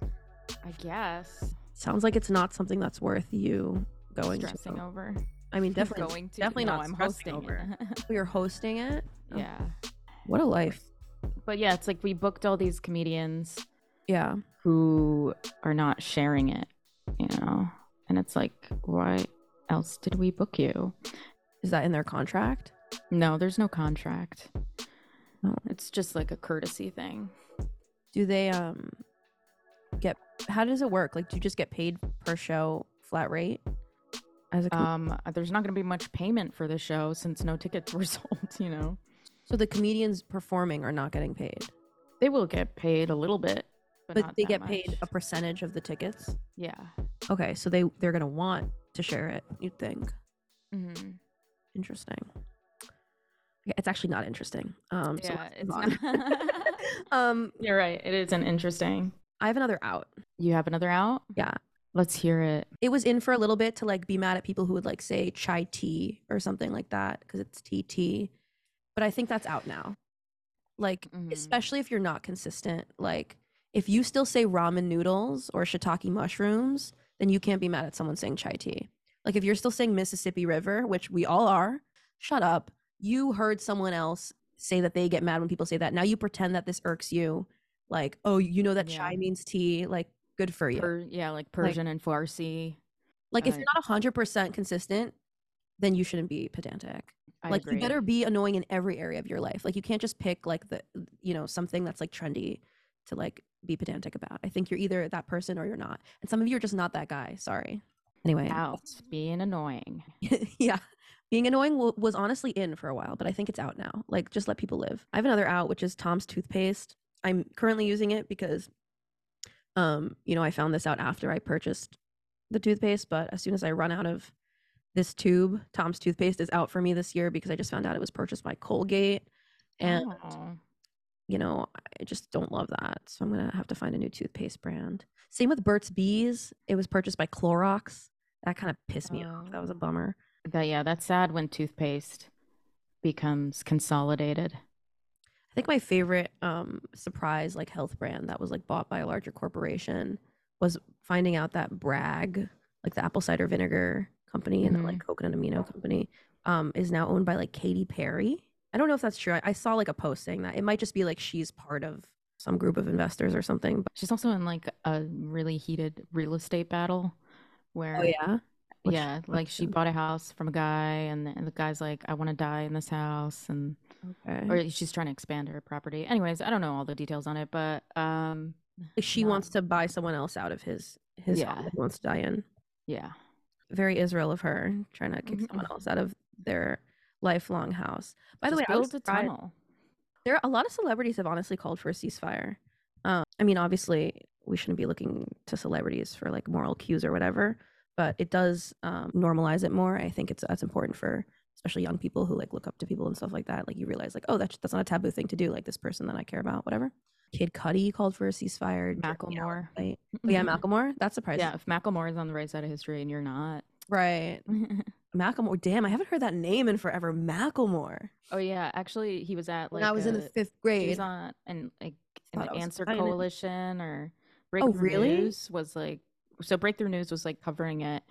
I guess. Sounds like it's not something that's worth you going Stressing to. over. I mean, definitely, Going to- definitely no, not I'm hosting over. it. Oh, You're hosting it. Oh, Yeah. What a life. But yeah, it's like we booked all these comedians Yeah. who are not sharing it, you know? And it's like, why else did we book you? Is that in their contract? No, there's no contract. Oh. It's just like a courtesy thing. Do they um get? How does it work? Like, do you just get paid per show, flat rate? As a com- Um, there's not going to be much payment for the show since no tickets were sold, you know? so the comedians performing are not getting paid, They will get paid a little bit, but, but they get paid a percentage of the tickets. Yeah. Okay, so they they're gonna want to share it. You'd think. Mm-hmm. Interesting. It's actually not interesting. Um, Yeah, let's it's not. um, You're right. It isn't interesting. I have another out. You have another out? Yeah. Let's hear it. It was in for a little bit to like be mad at people who would like say chai tea or something like that because it's TT. But I think that's out now. Like, Mhm. especially if you're not consistent. Like, if you still say ramen noodles or shiitake mushrooms, then you can't be mad at someone saying chai tea. Like, if you're still saying Mississippi River, which we all are, shut up. You heard someone else say that they get mad when people say that. Now you pretend that this irks you. Like, oh, you know that chai means tea. Like, good for you. Per- yeah, like Persian and Farsi. Like if you're not hundred percent consistent, then you shouldn't be pedantic. I like agree. you better be annoying in every area of your life. Like you can't just pick like the you know something that's like trendy to like be pedantic about. I think you're either that person or you're not. And some of you are just not that guy. Sorry. Anyway, out being annoying. yeah. Being annoying w- was honestly in for a while, but I think it's out now. Like, just let people live. I have another out, which is Tom's toothpaste. I'm currently using it because, um, you know, I found this out after I purchased the toothpaste. But as soon as I run out of this tube, Tom's toothpaste is out for me this year because I just found out it was purchased by Colgate, and Oh. You know, I just don't love that. So I'm gonna have to find a new toothpaste brand. Same with Burt's Bees. It was purchased by Clorox. That kind of pissed me off. That was a bummer. That yeah, that's sad when toothpaste becomes consolidated. I think my favorite um surprise like health brand that was like bought by a larger corporation was finding out that Bragg, like the apple cider vinegar company and the like coconut amino company, um, is now owned by like Katy Perry. I don't know if that's true. I, I saw like a post saying that. It might just be like she's part of some group of investors or something. But She's also in like a really heated real estate battle where oh yeah. Which- yeah, like she bought a house from a guy and the, and the guy's like I want to die in this house and Okay. or she's trying to expand her property. Anyways, I don't know all the details on it, but um she wants to buy someone else out of his his Yeah. he wants to die in. yeah. Very Israel of her trying to kick Mm-hmm. someone else out of their lifelong house. By the way, Just I was build a tunnel. There are a lot of celebrities have honestly called for a ceasefire. Um, I mean, obviously, we shouldn't be looking to celebrities for like moral cues or whatever, but it does um, normalize it more. I think it's that's important for especially young people who like look up to people and stuff like that. Like you realize like, oh, that's that's not a taboo thing to do. Like this person that I care about, whatever. Kid Cudi called for a ceasefire. Macklemore. Oh, yeah, Macklemore. That's surprising. Yeah, if Macklemore is on the right side of history and you're not. Right. Macklemore. Damn, I haven't heard that name in forever. Macklemore. Oh yeah, actually he was at like When I was in the a- fifth He grade. was on and like in thought the I was Answer finding. Coalition or Oh, Breakthrough really? News was like so Breakthrough News was like covering it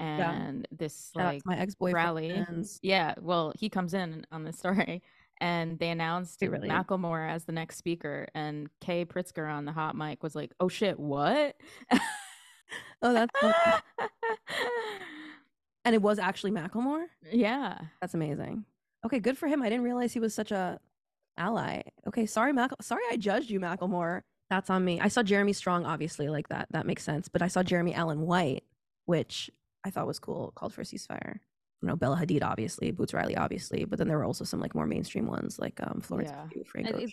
Yeah. and this Shout out to like my ex-boyfriend rally. friends. Yeah, well he comes in on this story and they announced Wait, really? Macklemore as the next speaker and Kei Pritsker on the hot mic was like, "Oh shit, what?" Oh, that's funny. and it was actually Macklemore. yeah. That's amazing. Okay, good for him. I didn't realize he was such a ally. Okay, sorry, Mac. Sorry, I judged you, Macklemore. That's on me. I saw Jeremy Strong, obviously, like that. That makes sense. But I saw Jeremy Allen White, which I thought was cool. Called for a ceasefire. You know, Bella Hadid, obviously, Boots Riley, obviously, but then there were also some like more mainstream ones, like um, Florence Yeah. Pugh,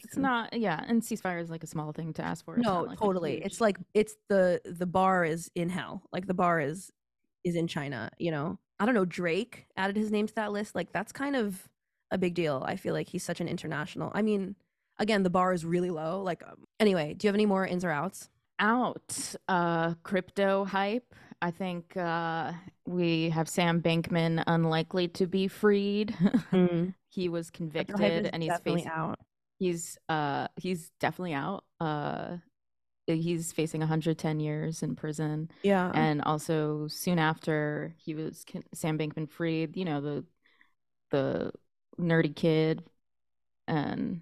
It's not yeah, and ceasefire is like a small thing to ask for. It's no not, like, totally huge- it's like it's the the bar is in hell like the bar is is in china you know? I don't know drake added his name to that list like that's kind of a big deal. I feel like he's such an international i mean again the bar is really low like um, anyway do you have any more ins or outs? Out uh crypto hype. I think uh we have sam bankman unlikely to be freed. Mm. he was convicted and he's facing out. he's uh he's definitely out. Uh he's facing 110 years in prison. Yeah. And also soon after he was Sam Bankman Fried, you know, the the nerdy kid and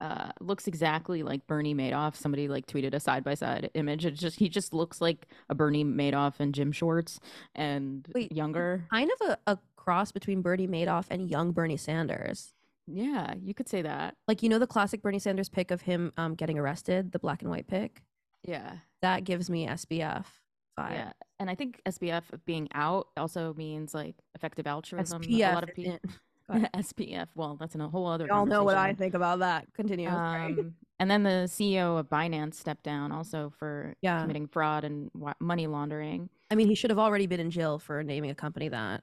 uh, looks exactly like Bernie Madoff. Somebody like tweeted a side by side image. It's just he just looks like a Bernie Madoff in gym shorts and Wait, younger. Kind of a, a cross between Bernie Madoff and young Bernie Sanders. Yeah, you could say that. Like you know the classic Bernie Sanders pic of him um, getting arrested, the black and white pic. Yeah, that gives me SBF vibe. Yeah, and I think SBF being out also means like effective altruism. SPF a lot of people. SPF. Well, that's a whole other. Y'all know what I think about that. Continue. Um, and then the CEO of Binance stepped down also for Yeah. committing fraud and money laundering. I mean, he should have already been in jail for naming a company that.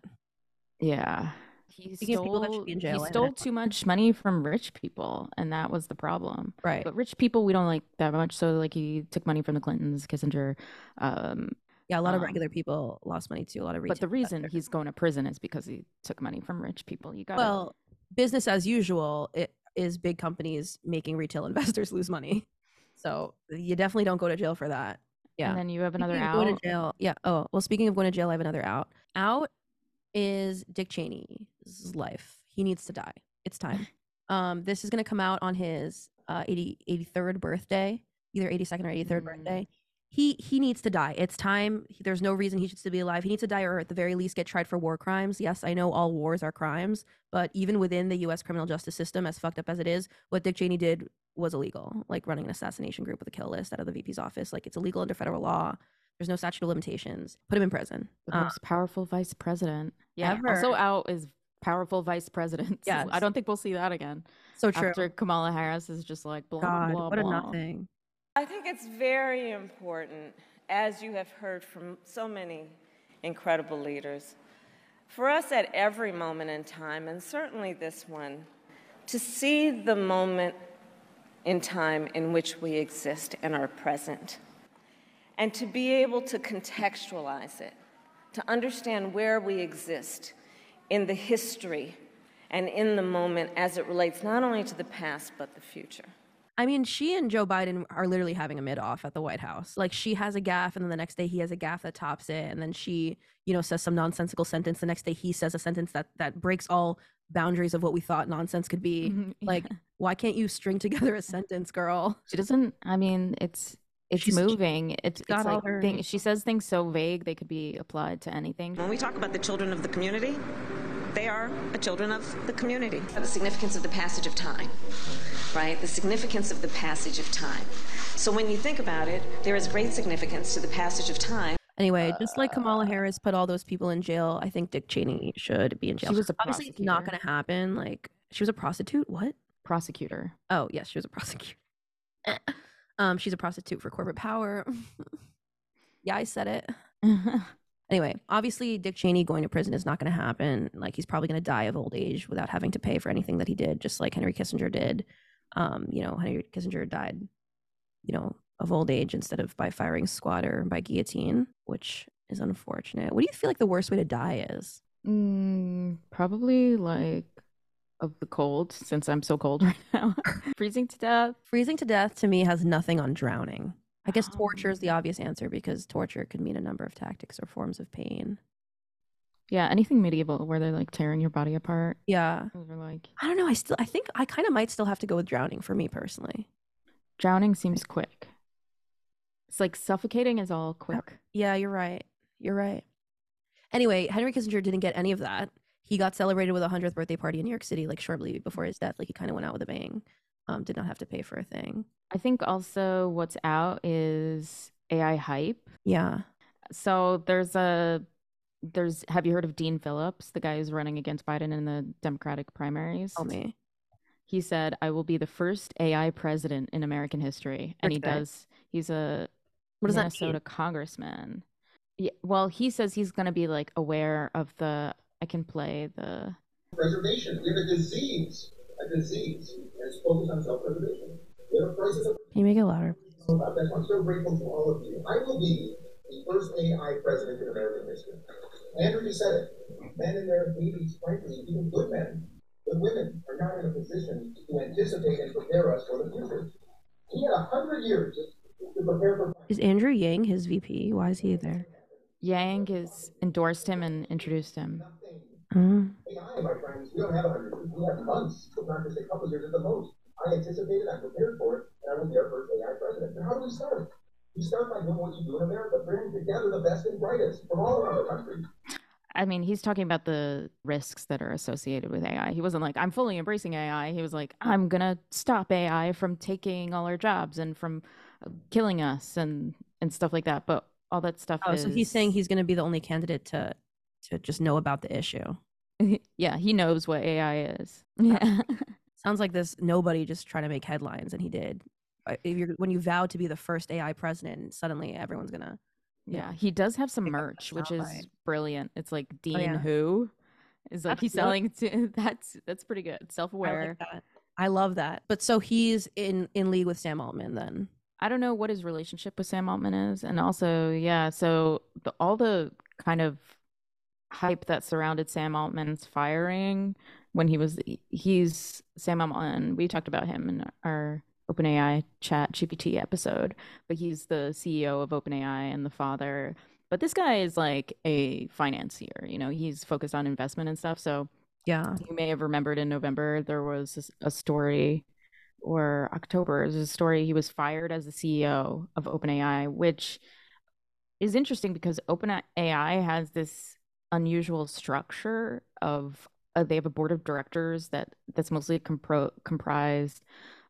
Yeah. He Speaking of people that should stole, in jail, he stole too much money from rich people, and that was the problem. Right. But rich people we don't like that much. So like he took money from the Clintons, Kissinger. Um, Yeah, a lot of um, regular people lost money too. A lot of retail. But the reason he's going to prison is because he took money from rich people. You got well, business as usual it is big companies making retail investors lose money. So you definitely don't go to jail for that. Yeah. And then you have another Speaking of going out. to jail. Yeah. Oh, well, speaking of going to jail, I have another out. Out is Dick Cheney's life. He needs to die. It's time. Um, this is going to come out on his uh, 80, 83rd birthday, either 82nd or 83rd birthday. He he needs to die. It's time. He- There's no reason he should still be alive. He needs to die, or at the very least, get tried for war crimes. Yes, I know all wars are crimes, but even within the U.S. criminal justice system, as fucked up as it is, what Dick Cheney did was illegal. Like running an assassination group with a kill list out of the VP's office. Like it's illegal under federal law. There's no statute of limitations. Put him in prison. the most powerful vice president. Yeah. Ever. Also out is powerful vice presidents. Yes. I don't think we'll see that again. So true. After Kamala Harris is just like blah God, blah what a nothing. I think it's very important, as you have heard from so many incredible leaders, for us at every moment in time, and certainly this one, to see the moment in time in which we exist and are present, and to be able to contextualize it, to understand where we exist in the history and in the moment as it relates not only to the past but the future. I mean, she and Joe Biden are literally having a mid off at the White House. Like she has a gaff, and then the next day he has a gaff that tops it, and then she, you know, says some nonsensical sentence. The next day he says a sentence that that breaks all boundaries of what we thought nonsense could be. Mm-hmm. Like, why can't you string together a sentence, girl? She doesn't. I mean, it's it's She's- moving. It's, got it's all like her- thing, she says things so vague they could be applied to anything. When we talk about the children of the community, they are a children of the community. The significance of the passage of time, right? The significance of the passage of time. So when you think about it, there is great significance to the passage of time. Anyway, just like Kamala Harris put all those people in jail, I think Dick Cheney should be in jail. She was a Obviously, it's not going to happen. Like, she was a prostitute. What? Prosecutor. Oh, yes, she was a prosecutor. um, she's a prostitute for corporate power. yeah, I said it. Anyway, obviously, Dick Cheney going to prison is not going to happen. Like, he's probably going to die of old age without having to pay for anything that he did, just like Henry Kissinger did. Um, you know, Henry Kissinger died, you know, of old age instead of by firing squad or by guillotine, which is unfortunate. What do you feel like the worst way to die is? Mm, probably like of the cold, since I'm so cold right now. Freezing to death. Freezing to death to me has nothing on drowning. I guess torture um, is the obvious answer because torture could mean a number of tactics or forms of pain. Yeah, anything medieval where they're like tearing your body apart. Yeah. Like I don't know. I still, I think I kind of might still have to go with drowning for me personally. drowning seems quick. It's like suffocating is all quick. Yeah, you're right. You're right. Anyway, Henry Kissinger didn't get any of that. He got celebrated with a 100th birthday party in New York City, like shortly before his death. Like he kind of went out with a bang. Um, did not have to pay for a thing. I think also what's out is AI hype. Yeah. So there's a there's have you heard of Dean Phillips, the guy who's running against Biden in the Democratic primaries? Tell me. He said, "I will be the first AI president in American history," and he Okay. does. He's a What does that Minnesota mean? congressman. Yeah, well, he says he's going to be like aware of the. I can play the. Preservation. We have a disease, a disease, and it's focused on self-preservation. We have a crisis of Can you make it louder? about that. I'm so grateful to all of you. I will be the first AI president in American history. Andrew just said it. Men in their 80s, frankly, even good men, good women, are not in a position to anticipate and prepare us for the future. He had a hundred years. to prepare for Is Andrew Yang his VP? Why is he there? Yang has endorsed him and introduced him. Mm. AI, my friends. We don't have a hundred years. We have months, if not just a couple years at the most. I anticipated, I'm prepared for it, and I will be our first AI president. And how do we start? You start by doing what you do in America, bringing together the best and brightest from all around the country. I mean, he's talking about the risks that are associated with AI. He wasn't like, I'm fully embracing AI. He was like, I'm going to stop AI from taking all our jobs and from uh, killing us and, and stuff like that. But all that stuff Oh, is. so he's saying he's going to be the only candidate to to just know about the issue. yeah, he knows what AI is. Yeah. Sounds like this nobody just trying to make headlines, and he did. Uh, If you're when you vow to be the first AI president, suddenly everyone's gonna. Yeah, know, he does have some merch, which is brilliant. It's like Dean Oh, yeah. Who is like he's selling to that's that's pretty good. Self-aware. like. I love that. But so he's in in league with Sam Altman then. I don't know what his relationship with Sam Altman is, and also, yeah, so the, all the kind of hype that surrounded Sam Altman's firing when he was he's Sam Altman. We talked about him in our OpenAI Chat GPT episode, but he's the CEO of OpenAI and the father. But this guy is like a financier, you know, he's focused on investment and stuff. So Yeah. you may have remembered in November there was a story or October, there's a story he was fired as the CEO of OpenAI, which is interesting because OpenAI has this unusual structure of uh, they have a board of directors that that's mostly compro- comprised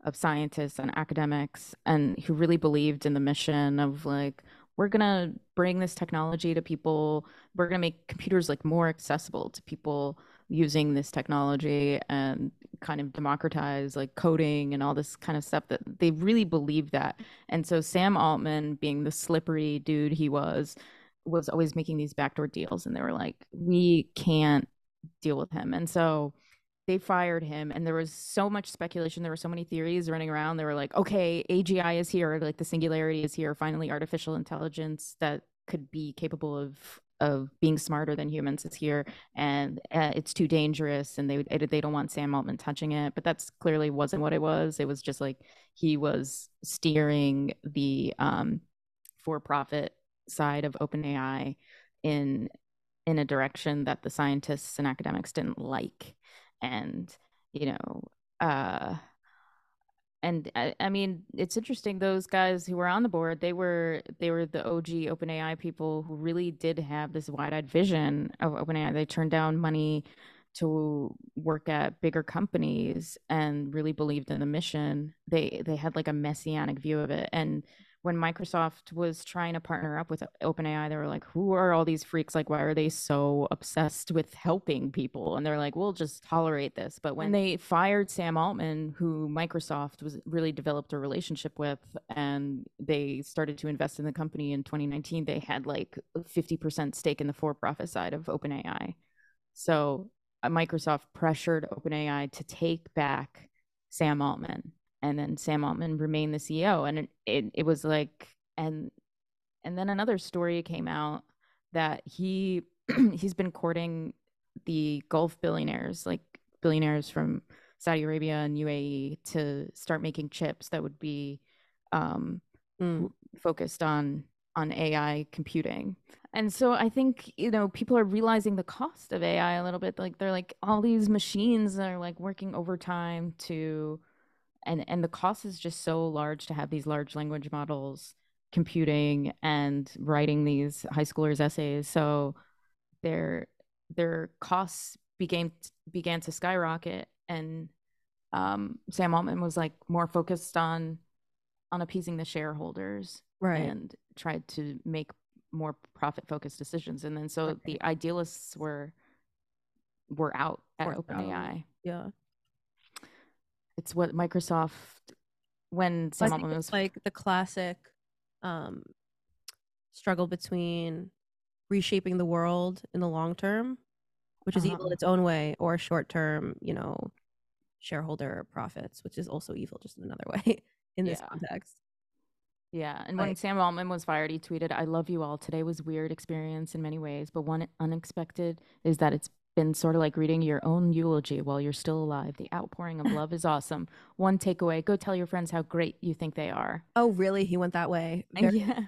of scientists and academics and who really believed in the mission of like we're going to bring this technology to people. We're going to make computers like more accessible to people using this technology and kind of democratize like coding and all this kind of stuff that they really believe that. And so sam altman being the slippery dude he was was always making these backdoor deals and they were like we can't deal with him. And so they fired him and there was so much speculation there were so many theories running around they were like okay agi is here like the singularity is here finally artificial intelligence that could be capable of of being smarter than humans is here and uh, it's too dangerous and they they don't want Sam Altman touching it but that's clearly wasn't what it was it was just like he was steering the um for profit side of OpenAI in in a direction that the scientists and academics didn't like. And you know uh and I, I mean it's interesting those guys who were on the board they were they were the og openai people who really did have this wide-eyed vision of openai. They turned down money to work at bigger companies and really believed in the mission. They they had like a messianic view of it. And when Microsoft was trying to partner up with OpenAI, they were like, "Who are all these freaks? Like, why are they so obsessed with helping people?" And they're like, "We'll just tolerate this." But when they fired Sam Altman, who Microsoft was really developed a relationship with, and they started to invest in the company in 2019, they had like a 50% stake in the for-profit side of OpenAI. So uh, Microsoft pressured OpenAI to take back Sam Altman and then Sam Altman remained the CEO. And it, it, it was like, and and then another story came out that he he's been courting the Gulf billionaires, like billionaires from Saudi Arabia and UAE, to start making chips that would be um, w- focused on on AI computing. And so I think you know people are realizing the cost of AI a little bit. Like they're like all these machines are like working overtime to and and the cost is just so large to have these large language models computing and writing these high schoolers essays so their their costs began began to skyrocket and um, Sam Altman was like more focused on on appeasing the shareholders Right. and tried to make more profit focused decisions and then so the idealists were were out at. OpenAI Yeah. It's what Microsoft when Sam Altman was like the classic um, struggle between reshaping the world in the long term, which is evil Uh-huh. in its own way, or short term, you know, shareholder profits, which is also evil just in another way in this Yeah. context. Yeah, and when Sam Altman was fired, he tweeted, "I love you all. Today was weird experience in many ways, but one unexpected is that it's been sort of like reading your own eulogy while you're still alive. The outpouring of love is awesome. One takeaway go tell your friends how great you think they are. Oh, really? He went that way. Very- yeah.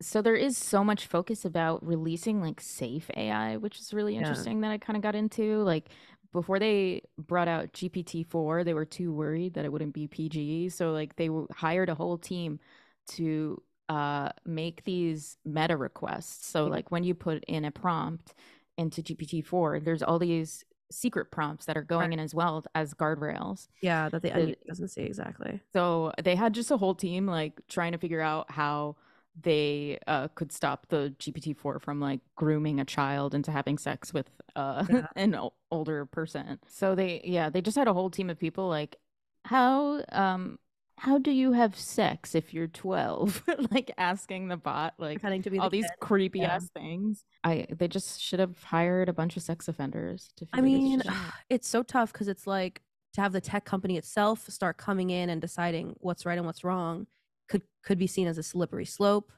So there is so much focus about releasing like safe AI, which is really Yeah. interesting that I kind of got into. Like before they brought out GPT-4, they were too worried that it wouldn't be PG. So like they hired a whole team to uh make these meta requests. So like when you put in a prompt into GPT-4, there's all these secret prompts that are going in as well as guardrails. Yeah, that the onion doesn't see exactly. so they had just a whole team like trying to figure out how they uh, could stop the GPT-4 from like grooming a child into having sex with uh, an o- older person. So they, yeah, they just had a whole team of people like, how, um, how do you have sex if you're 12? like asking the bot like Pretending to be all the these kid. creepy Yeah. ass things. I they just should have hired a bunch of sex offenders to. I mean, it's so tough because it's like to have the tech company itself start coming in and deciding what's right and what's wrong could could be seen as a slippery slope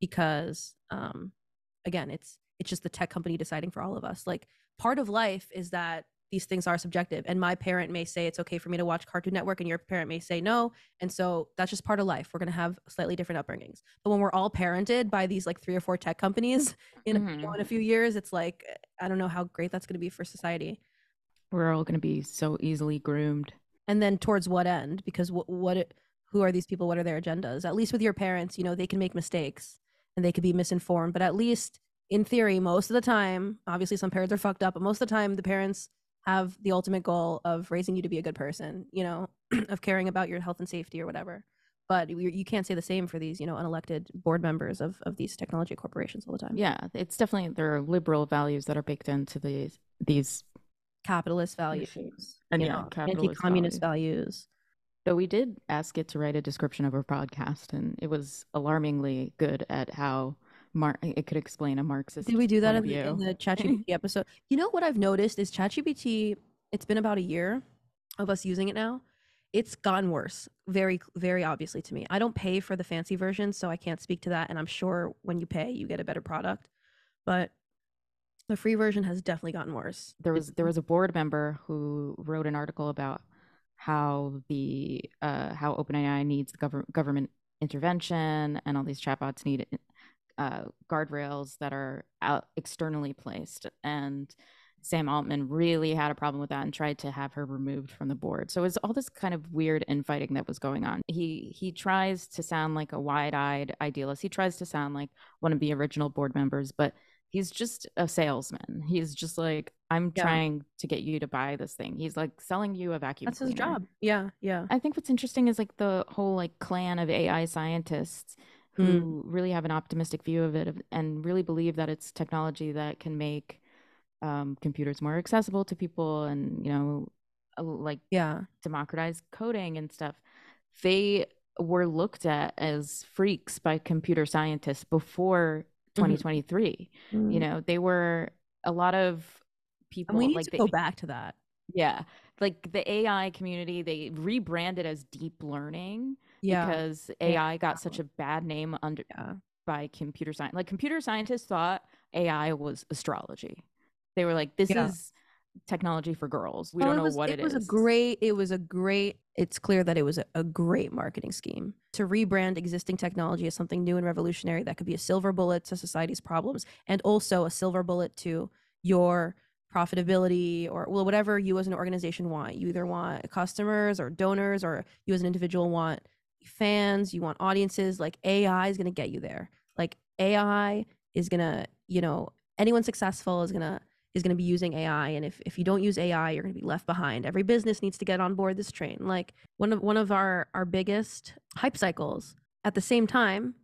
because um again it's it's just the tech company deciding for all of us like part of life is that these things are subjective and my parent may say it's okay for me to watch cartoon network and your parent may say no and so that's just part of life. We're going to have slightly different upbringings. But when we're all parented by these like three or four tech companies in, you know, in a mm-hmm. few years it's like eh, i don't know how great that's going to be for society. We're all going to be so easily groomed. and then towards what end? Because what what it, who are these people? What are their agendas? At least with your parents you know they can make mistakes and they could be misinformed but at least in theory most of the time obviously some parents are fucked up but most of the time the parents have the ultimate goal of raising you to be a good person you know of caring about your health and safety or whatever. But you, you can't say the same for these you know unelected board members of, of these technology corporations all the time. Yeah, it's definitely there are liberal values that are baked into these these capitalist values and you yeah, know, anti-communist values. So we did ask it to write a description of our podcast, and it was alarmingly good at how Mar- it could explain a Marxist. Did we do that in the, in the ChatGPT episode? You know what I've noticed is ChatGPT. It's been about a year of us using it now. It's gotten worse, very, very obviously to me. I don't pay for the fancy version, so I can't speak to that. And I'm sure when you pay, you get a better product. But the free version has definitely gotten worse. there was there was a board member who wrote an article about how the uh, how OpenAI needs the government government intervention and all these chatbots need uh, guardrails that are out externally placed and Sam Altman really had a problem with that and tried to have her removed from the board. So it was all this kind of weird infighting that was going on. He he tries to sound like a wide-eyed idealist. He tries to sound like one of the original board members, but he's just a salesman. He's just like, I'm Yeah. trying to get you to buy this thing. He's like selling you a vacuum. That's his job. Yeah, yeah. I think what's interesting is like the whole like clan of AI scientists who really have an optimistic view of it and really believe that it's technology that can make um, computers more accessible to people and you know like yeah democratize coding and stuff. They were looked at as freaks by computer scientists before Mhm. 2023. You Mm. know, they were a lot of people And we need like to they- go back to that. yeah. Like the AI community, they rebranded as deep learning Yeah. because Yeah. AI got such a bad name under by computer science. Like computer scientists thought AI was astrology. They were like, this Yeah. is technology for girls. We Oh, don't know was, what it it was is. a great it was a great it's clear that it was a, a great marketing scheme to rebrand existing technology as something new and revolutionary that could be a silver bullet to society's problems and also a silver bullet to your profitability or well whatever you as an organization want you either want customers or donors or you as an individual want fans you want audiences like ai is going to get you there. Like ai is going to you know anyone successful is going to is going to be using ai and if, if you don't use ai you're going to be left behind. Every business needs to get on board this train. Like one of one of our our biggest hype cycles at the same time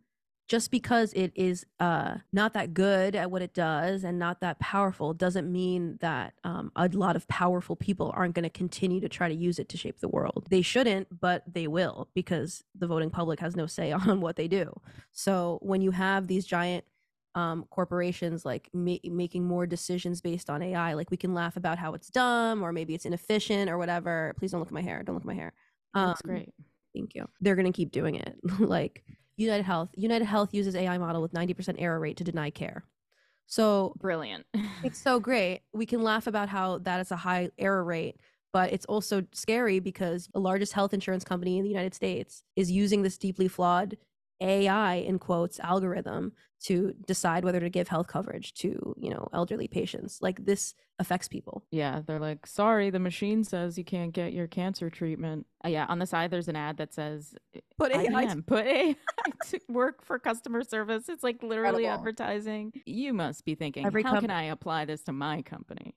just because it is uh, not that good at what it does and not that powerful doesn't mean that um, a lot of powerful people aren't going to continue to try to use it to shape the world. They shouldn't, but they will because the voting public has no say on what they do. So when you have these giant um, corporations like ma- making more decisions based on AI, like we can laugh about how it's dumb or maybe it's inefficient or whatever. Please don't look at my hair. Don't look at my hair. That's Um, great. Thank you. They're going to keep doing it. like United Health. United Health uses AI model with 90% error rate to deny care. So brilliant. it's so great. We can laugh about how that is a high error rate, but it's also scary because the largest health insurance company in the United States is using this deeply flawed AI in quotes algorithm to decide whether to give health coverage to, you know, elderly patients. Like this affects people. Yeah, they're like, sorry, the machine says you can't get your cancer treatment. Uh, yeah, on the side there's an ad that says Put AI IBM, put AI to work for customer service. It's like literally Incredible. advertising. You must be thinking, Every how com- can I apply this to my company?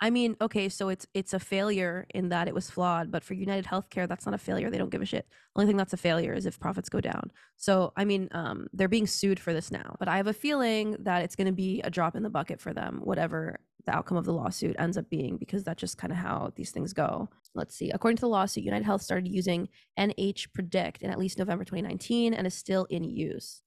I mean, okay, so it's it's a failure in that it was flawed, but for United Healthcare, that's not a failure. They don't give a shit. Only thing that's a failure is if profits go down. So I mean, um, they're being sued for this now, but I have a feeling that it's going to be a drop in the bucket for them, whatever the outcome of the lawsuit ends up being, because that's just kind of how these things go. Let's see. According to the lawsuit, United Health started using NH Predict in at least November 2019 and is still in use.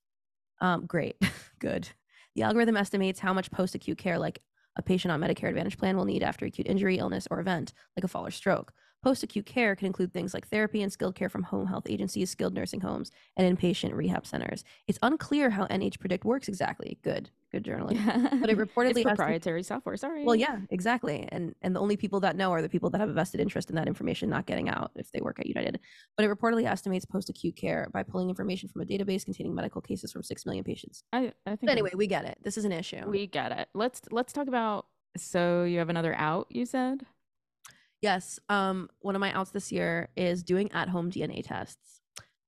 Um, great, good. The algorithm estimates how much post-acute care, like a patient on Medicare Advantage plan, will need after acute injury, illness, or event, like a fall or stroke. Post-acute care can include things like therapy and skilled care from home health agencies, skilled nursing homes, and inpatient rehab centers. It's unclear how NH Predict works exactly. Good, good journalism. But it reportedly proprietary software. Sorry. well, yeah, exactly. And and the only people that know are the people that have a vested interest in that information not getting out if they work at United. But it reportedly estimates post-acute care by pulling information from a database containing medical cases from six million patients. I, I think But anyway, we get it. This is an issue. we get it. Let's let's talk about. So you have another out. You said. Yes. Um, one of my outs this year is doing at-home DNA tests.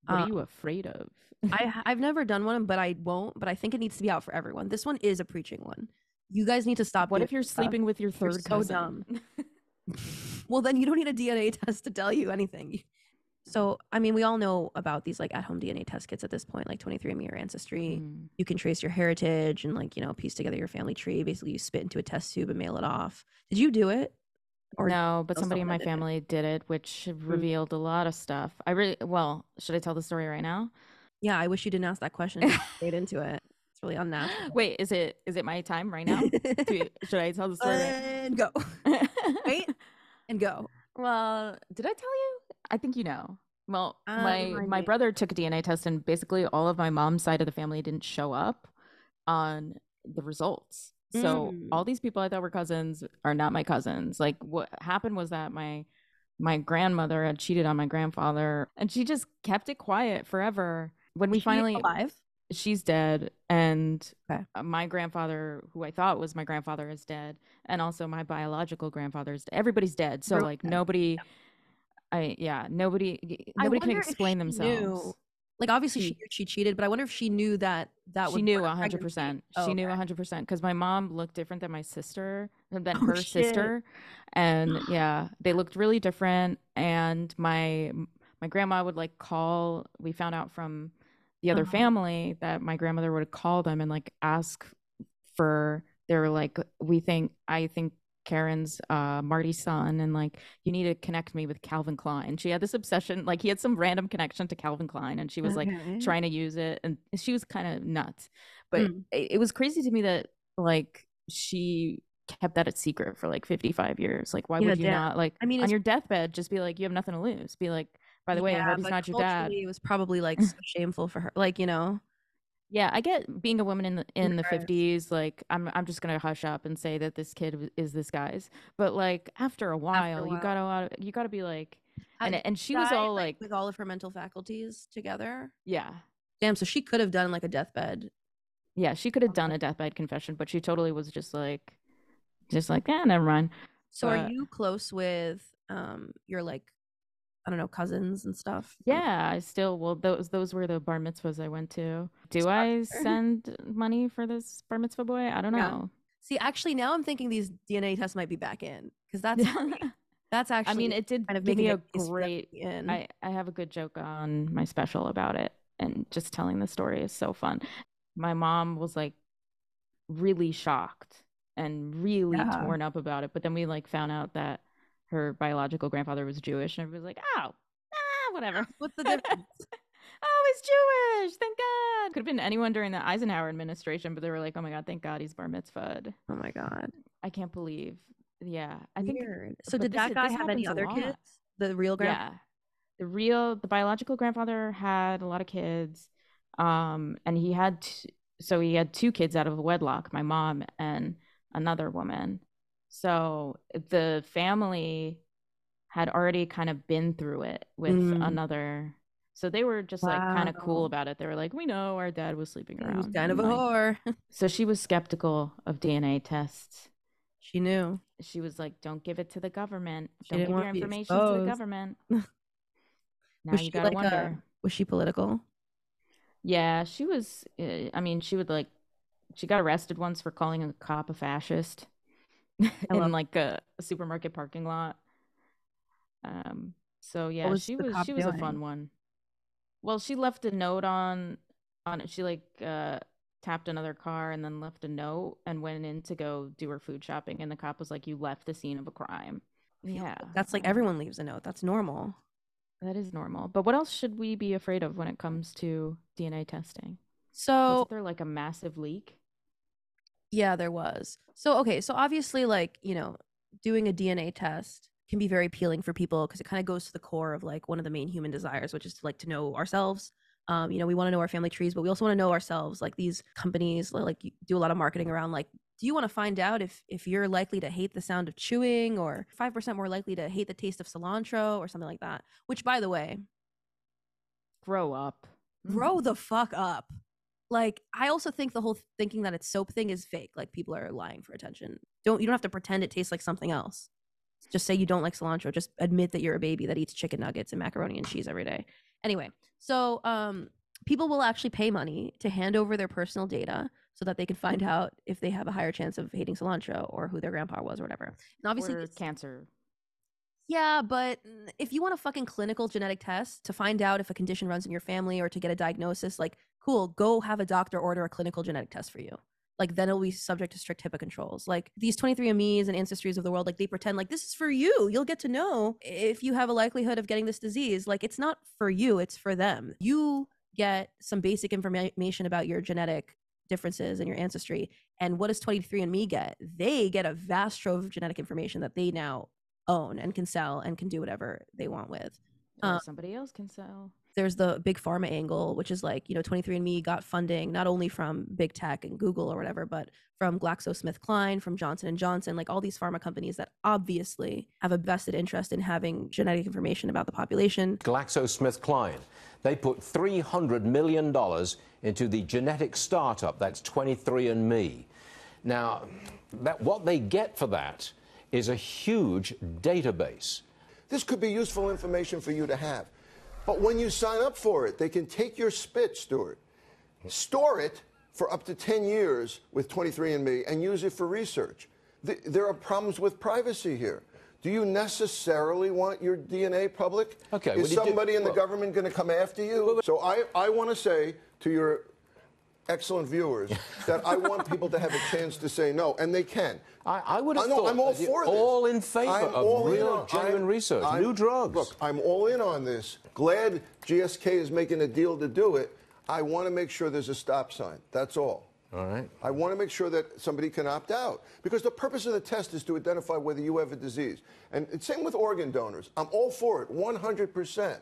What Uh, are you afraid of? I I've never done one, but I won't. But I think it needs to be out for everyone. This one is a preaching one. You guys need to stop. What if you're stuff. sleeping with your You're third so cousin? dumb. well, then you don't need a DNA test to tell you anything. So, I mean, we all know about these like at-home DNA test kits at this point, like 23andMe or Ancestry. Mm. You can trace your heritage and like you know piece together your family tree. Basically, you spit into a test tube and mail it off. Did you do it? No, but somebody in my did it? family did it, which revealed a lot of stuff. I really well. Should I tell the story right now? Yeah, I wish you didn't ask that question. Straight into it. It's really unnatural. Wait, is it is it my time right now? Should I tell the story? right- And go. Wait and go. Well, did I tell you? I think you know. Well, Uh, my my brother took a DNA test, and basically all of my mom's side of the family didn't show up on the results. So Mm. all these people I thought were cousins are not my cousins. Like what happened was that my my grandmother had cheated on my grandfather, and she just kept it quiet forever. When we she finally alive? she's dead and Okay. uh, my grandfather who i thought was my grandfather is dead and also my biological grandfather grandfather's everybody's dead so They're like dead. nobody i yeah nobody nobody can explain themselves Like obviously she, knew she cheated, but I wonder if she knew that that she would knew a 100% pregnancy. she Oh, knew okay. 100% because my mom looked different than my sister than Oh, her shit. sister and yeah they looked really different and my my grandma would like call we found out from the other Uh-huh. family that my grandmother would call them and like ask for they were like we think i think Karen's uh Marty's son and like you need to connect me with Calvin Klein. She had this obsession like he had some random connection to Calvin Klein and she was Okay. like trying to use it and she was kind of nuts. But Mm. it, it was crazy to me that like she kept that a secret for like 55 years. Like why Yeah, would you damn. not like I mean, on your deathbed just be like you have nothing to lose. Be like by the way, I hope he's not your dad. It was probably like so shameful for her. Like you know, Yeah, I get being a woman in the in the. 50s like I'm I'm just going to hush up and say that this kid is this guy's. But like after a while, you while. got to you got to be like and and she was all like with all of her mental faculties together. yeah. Damn, so she could have done like a deathbed. Yeah, she could have done a deathbed confession, but she totally was just like just like, "Yeah, never mind." So But- are you close with um your like I don't know cousins and stuff? Yeah, I still well those those were the bar mitzvahs I went to. Do I send money for this bar mitzvah boy? I don't Yeah. know. See, actually, now I'm thinking these DNA tests might be back in because that's that's actually. I mean, it did kind of give me a a case for them to great. in. I I have a good joke on my special about it, and just telling the story is so fun. My mom was like really shocked and really Yeah. torn up about it, but then we like found out that her biological grandfather was Jewish, and everybody was like, "Oh, ah, whatever." What's the difference? oh, he's Jewish. Thank God. Could have been anyone during the Eisenhower administration, but they were like, "Oh my God, thank God he's bar mitzvahed." Oh my God. I can't believe. Yeah, I think. Weird. So but did that guy this have any other kids? The real grand. Yeah. The real the biological grandfather had a lot of kids. Um and he had t- so he had two kids out of a wedlock, my mom and another woman. So the family had already kind of been through it with Mm. another. So they were just like kind of cool about it. They were like, "We know our dad was sleeping He around." was kind of a like- whore. So she was skeptical of DNA tests. She knew. She was like, "Don't give it to the government. She Don't give your information to the government." now was you gotta like uh, wonder. was she political? Yeah, she was. Uh, I mean, she would like. She got arrested once for calling a cop a fascist in like a, a supermarket parking lot. Um. So yeah, was she was. She was a fun one. Well, she left a note on on it. She like uh tapped another car and then left a note and went in to go do her food shopping. And the cop was like, "You left the scene of a crime." Yeah, That's like everyone leaves a note. That's normal. that is normal. But what else should we be afraid of when it comes to DNA testing? So Wasn't there like a massive leak? Yeah, there was. So, okay, so obviously, like, you know, doing a DNA test can be very appealing for people because it kind of goes to the core of like one of the main human desires, which is to like to know ourselves. Um, you know, we want to know our family trees, but we also want to know ourselves. Like these companies, like do a lot of marketing around like, do you want to find out if if you're likely to hate the sound of chewing or five percent more likely to hate the taste of cilantro or something like that? Which, by the way, Grow up. grow the fuck up. Like I also think the whole thinking that it's soap thing is fake. Like people are lying for attention. Don't you don't have to pretend it tastes like something else. Just say you don't like cilantro. Just admit that you're a baby that eats chicken nuggets and macaroni and cheese every day. Anyway, so um people will actually pay money to hand over their personal data so that they can find out if they have a higher chance of hating cilantro or who their grandpa was or whatever. And obviously or cancer. Yeah, but if you want a fucking clinical genetic test to find out if a condition runs in your family or to get a diagnosis, like, cool, go have a doctor order a clinical genetic test for you. Like, then it'll be subject to strict HIPAA controls. Like, these 23andMe's and ancestries of the world, like, they pretend like this is for you. You'll get to know if you have a likelihood of getting this disease. Like, it's not for you, it's for them. You get some basic information about your genetic differences in your ancestry. And what does 23andMe get? They get a vast trove of genetic information that they now own and can sell and can do whatever they want with. Um, somebody else can sell. there's the big pharma angle, which is like, you know, 23andMe got funding not only from big tech and Google or whatever, but from GlaxoSmithKline, from Johnson and Johnson, like all these pharma companies that obviously have a vested interest in having genetic information about the population. GlaxoSmithKline. They put $300 million into the genetic startup that's 23andMe. Now, that, what they get for that is a huge database. This could be useful information for you to have. But when you sign up for it, they can take your spit, Stuart, store it for up to 10 years with 23andMe and use it for research. Th- There are problems with privacy here. Do you necessarily want your DNA public? Okay, Is well, you do- somebody in the well- government going to come after you? So I, I want to say to your excellent viewers that I want people to have a chance to say no, and they can. I, I would have I know, thought I'm all for this. all in favor I'm of real, on- genuine I'm- research, I'm- new drugs. Look, I'm all in on this. Glad GSK is making a deal to do it. I want to make sure there's a stop sign. That's all. All right. I want to make sure that somebody can opt out because the purpose of the test is to identify whether you have a disease. And it's same with organ donors. I'm all for it, 100%.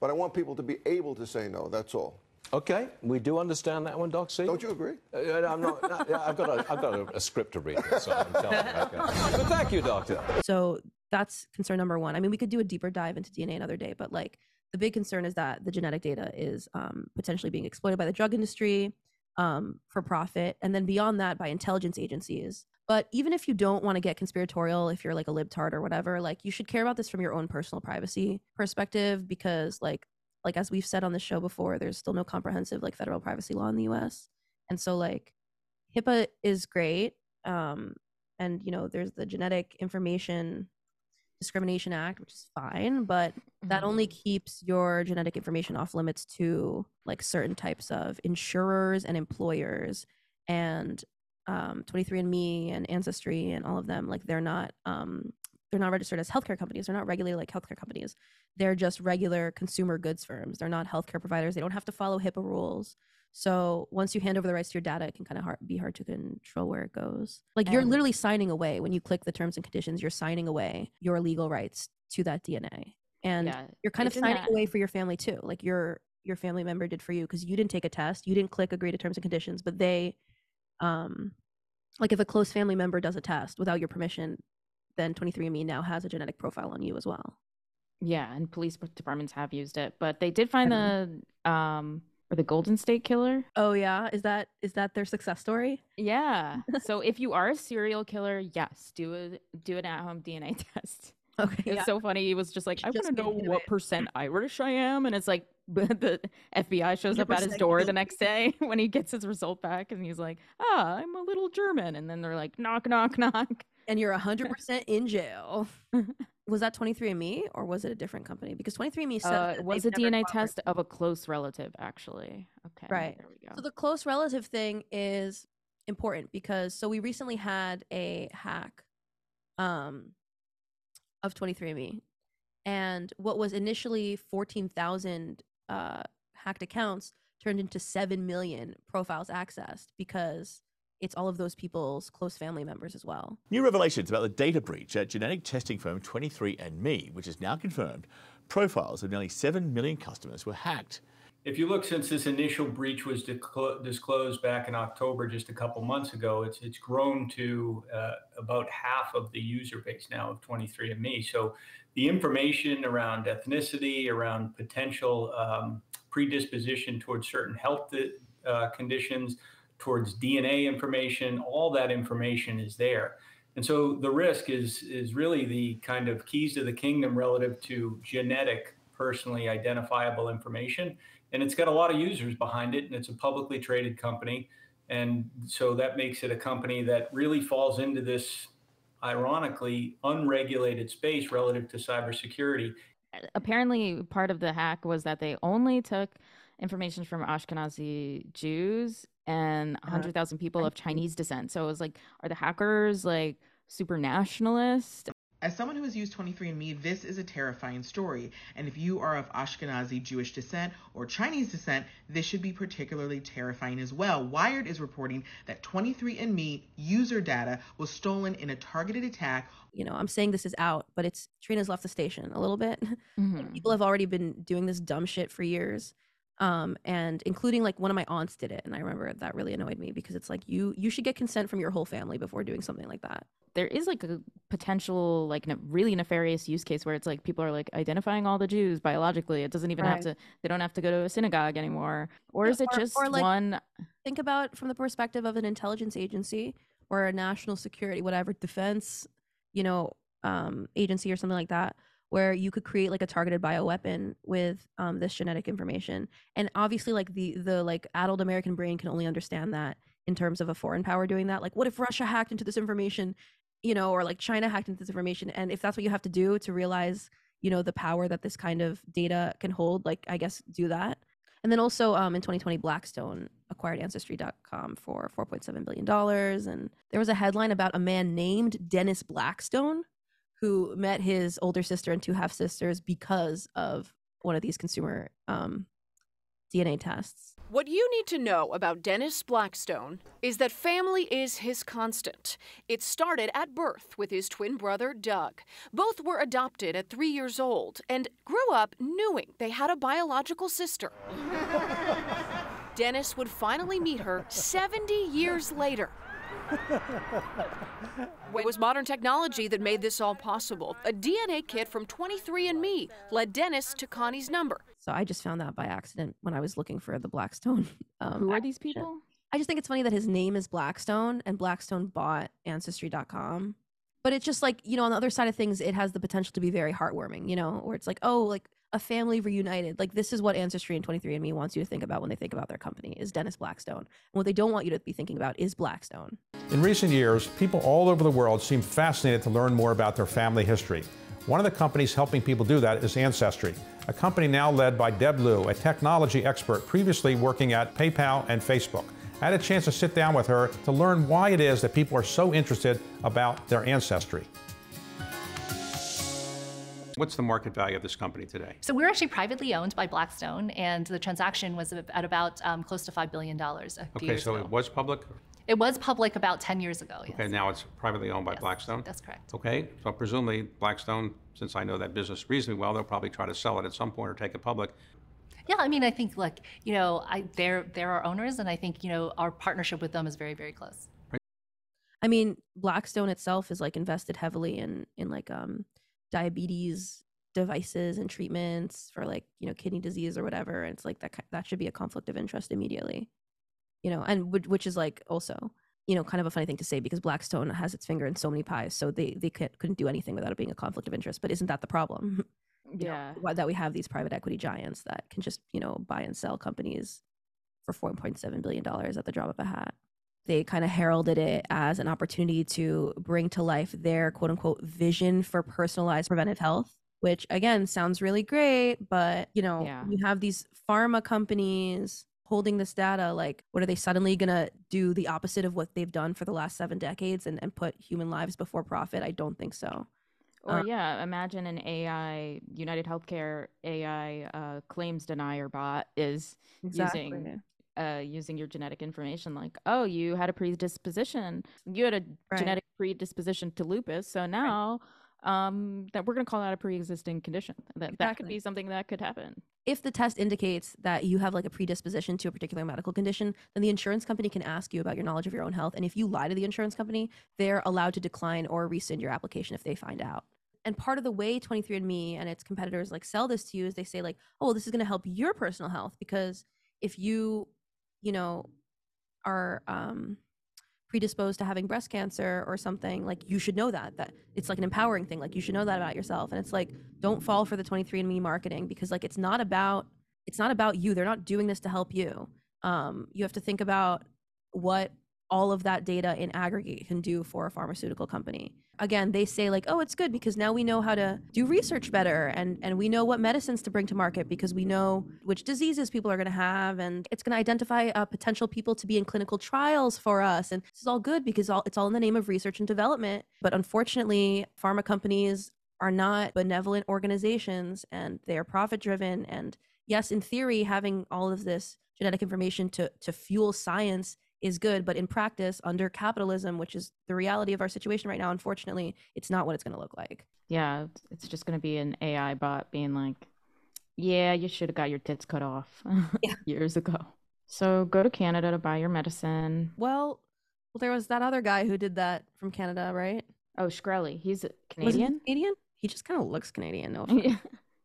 But I want people to be able to say no. That's all. Okay, we do understand that one, Doc. See? Don't you agree? Uh, I'm not. no, yeah, I've got a, I've got a, a script to read. So I'm telling you. Okay. But thank you, Doctor. So that's concern number one. I mean, we could do a deeper dive into DNA another day, but like the big concern is that the genetic data is um, potentially being exploited by the drug industry um, for profit, and then beyond that by intelligence agencies. But even if you don't want to get conspiratorial, if you're like a libtard or whatever, like you should care about this from your own personal privacy perspective, because like like as we've said on the show before, there's still no comprehensive like federal privacy law in the U.S. And so like HIPAA is great, um, and you know there's the Genetic Information Discrimination Act, which is fine, but that only keeps your genetic information off limits to like certain types of insurers and employers, and um, 23andMe and Ancestry and all of them. Like they're not um, they're not registered as healthcare companies. They're not regulated like healthcare companies. They're just regular consumer goods firms. They're not healthcare providers. They don't have to follow HIPAA rules. So once you hand over the rights to your data, it can kind of hard, be hard to control where it goes. Like you're literally signing away when you click the terms and conditions. You're signing away your legal rights to that DNA, and Yeah, you're kind of signing that- away for your family too. Like you're your family member did for you because you didn't take a test, you didn't click agree to terms and conditions, but they, um, like if a close family member does a test without your permission, then 23andMe now has a genetic profile on you as well. Yeah, and police departments have used it, but they did find the um or the Golden State Killer. Oh yeah, is that is that their success story? Yeah. so if you are a serial killer, yes, do a do an at-home DNA test. Okay, It's yeah. so funny. He was just like, I want to know what it. percent Irish I am, and it's like the FBI shows up at his door the next day when he gets his result back, and he's like, Ah, I'm a little German, and then they're like, Knock, knock, knock, and you're 100% in jail. was that 23andMe or was it a different company? Because 23andMe said Uh, it was a DNA test of a close relative, actually. Okay, Right. There we go. So the close relative thing is important because so we recently had a hack um of 23andMe and what was initially 14,000 uh hacked accounts turned into 7 million profiles accessed because it's all of those people's close family members as well. New revelations about the data breach at genetic testing firm 23andMe, which has now confirmed profiles of nearly 7 million customers were hacked. If you look since this initial breach was disclo- disclosed back in October, just a couple months ago, it's it's grown to uh, about half of the user base now of 23andMe. So the information around ethnicity, around potential um, predisposition towards certain health uh, conditions, towards DNA information, all that information is there. And so the risk is is really the kind of keys to the kingdom relative to genetic, personally identifiable information. And it's got a lot of users behind it, and it's a publicly traded company. And so that makes it a company that really falls into this, ironically, unregulated space relative to cybersecurity. apparently part of the hack was that they only took information from Ashkenazi Jews and 100,000 uh, people of Chinese descent. So it was like, are the hackers like super nationalist? As someone who has used 23andMe, this is a terrifying story. And if you are of Ashkenazi Jewish descent or Chinese descent, this should be particularly terrifying as well. Wired is reporting that 23andMe user data was stolen in a targeted attack. You know, I'm saying this is out, but it's Trina's left the station a little bit. Like, mm-hmm. people have already been doing this dumb shit for years. Um, and including like one of my aunts did it, and I remember that really annoyed me because it's like you you should get consent from your whole family before doing something like that. There is like a potential, like ne- really nefarious use case where it's like people are like identifying all the Jews biologically. It doesn't even have to, they don't have to go to a synagogue anymore. Or Yeah, is it or- just or, like, one? Think about from the perspective of an intelligence agency or a national security, whatever defense, you know, um, agency or something like that, where you could create like a targeted bioweapon with um, this genetic information. And obviously, like the the like adult American brain can only understand that in terms of a foreign power doing that. Like, what if Russia hacked into this information, you know, or like China hacked into this information? And if that's what you have to do to realize, you know, the power that this kind of data can hold, like I guess do that. And then also um, in 2020, Blackstone acquired Ancestry.com for 4.7 billion dollars, and there was a headline about a man named Dennis Blackstone who met his older sister and two half sisters because of one of these consumer um, DNA tests. What you need to know about Dennis Blackstone is that family is his constant. It started at birth with his twin brother, Doug. Both were adopted at three years old and grew up knowing they had a biological sister. Dennis would finally meet her 70 years later. It was modern technology that made this all possible. A DNA kit from 23andMe led Dennis to Connie's number. So I just found that by accident when I was looking for the Blackstone. Um, Who are these people? I just think it's funny that his name is Blackstone and Blackstone bought Ancestry.com. But it's just like, you know, on the other side of things, it has the potential to be very heartwarming, you know, where it's like, oh, like a family reunited. Like this is what Ancestry and 23andMe wants you to think about when they think about their company is Dennis Blackstone. And what they don't want you to be thinking about is Blackstone. In recent years, people all over the world seem fascinated to learn more about their family history. One of the companies helping people do that is Ancestry, a company now led by Deb Liu, a technology expert previously working at PayPal and Facebook. I had a chance to sit down with her to learn why it is that people are so interested about their ancestry. What's the market value of this company today? So we're actually privately owned by Blackstone, and the transaction was at about um, close to $5 billion a few Okay, years so ago. it was public? It was public about 10 years ago. yes. Okay, now it's privately owned by Blackstone? That's correct. Okay, so presumably Blackstone, since I know that business reasonably well, they'll probably try to sell it at some point or take it public. Yeah, I mean, I think like you know, I they're they're our owners, and I think you know our partnership with them is very very close. I mean, Blackstone itself is like invested heavily in in like um diabetes devices and treatments for like you know kidney disease or whatever. And it's like that that should be a conflict of interest immediately, you know, and which, which is like also you know kind of a funny thing to say because Blackstone has its finger in so many pies, so they they could, couldn't do anything without it being a conflict of interest. But isn't that the problem? know, Yeah. why- that we have these private equity giants that can just you know buy and sell companies for 4.7 billion dollars at the drop of a hat they kind of heralded it as an opportunity to bring to life their quote unquote vision for personalized preventive health which again sounds really great but you know Yeah. you have these pharma companies holding this data like what are they suddenly going to do the opposite of what they've done for the last seven decades and, and put human lives before profit i don't think so Or Um, yeah, imagine an AI United Healthcare AI uh, claims denier bot is Exactly. using uh, using your genetic information. Like, oh, you had a predisposition. You had a Right. genetic predisposition to lupus, so now um, that we're gonna call that a pre-existing condition. That that could be something that could happen. if the test indicates that you have like a predisposition to a particular medical condition, then the insurance company can ask you about your knowledge of your own health. And if you lie to the insurance company, they're allowed to decline or rescind your application if they find out. And part of the way 23andMe and its competitors like sell this to you is they say like, "Oh, well, this is going to help your personal health because if you, you know, are um predisposed to having breast cancer or something like you should know that that it's like an empowering thing like you should know that about yourself. And it's like don't fall for the 23andme marketing because like it's not about it's not about you. They're not doing this to help you. Um you have to think about what all of that data in aggregate can do for a pharmaceutical company. Again they say like oh it's good because now we know how to do research better and and we know what medicines to bring to market because we know which diseases people are going to have and it's going to identify uh, potential people to be in clinical trials for us. And this is all good because all it's all in the name of research and development. But unfortunately pharma companies are not benevolent organizations and they are profit driven and yes in theory having all of this genetic information to to fuel science is good but in practice under capitalism which is the reality of our situation right now unfortunately it's not what it's going to look like. Yeah, it's- just gonna be an AI bot being like, "Yeah, you should have got your tits cut off years ago." So go to Canada to buy your medicine. well well there was that other guy who did that from canada right? Oh, Shkreli, he's Was he Canadian. canadian? He just kind of looks canadian no Yeah,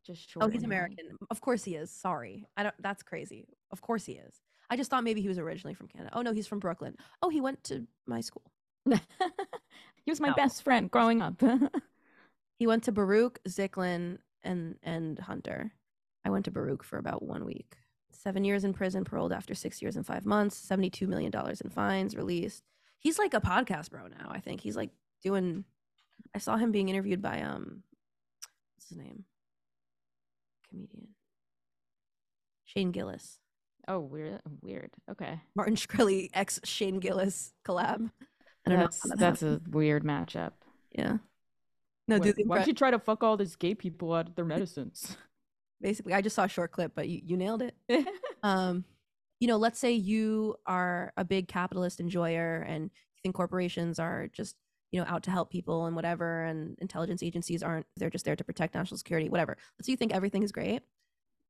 just oh he's american. Of course he is. Sorry. I don't that's crazy. Of course he is i just thought maybe he was originally from canada oh no he's from brooklyn oh he went to my school He was my No. best friend growing up. He went to Baruch, Zicklin, and and Hunter. I went to Baruch for about one week. Seven years in prison, paroled after six years and five months. Seventy-two million dollars in fines, released. He's like a podcast bro now. I think he's like doing. I saw him being interviewed by um, what's his name? Comedian Shane Gillis. Oh, weird, weird. Okay, Martin Shkreli ex Shane Gillis collab. I don't that's know. that that's happened. a weird matchup. yeah. No, Why- dude. why don't you try to fuck all these gay people out of their medicines? basically i just saw a short clip but you, you nailed it um you know let's say you are a big capitalist enjoyer and you think corporations are just you know out to help people and whatever and intelligence agencies aren't they're just there to protect national security whatever let's say you think everything is great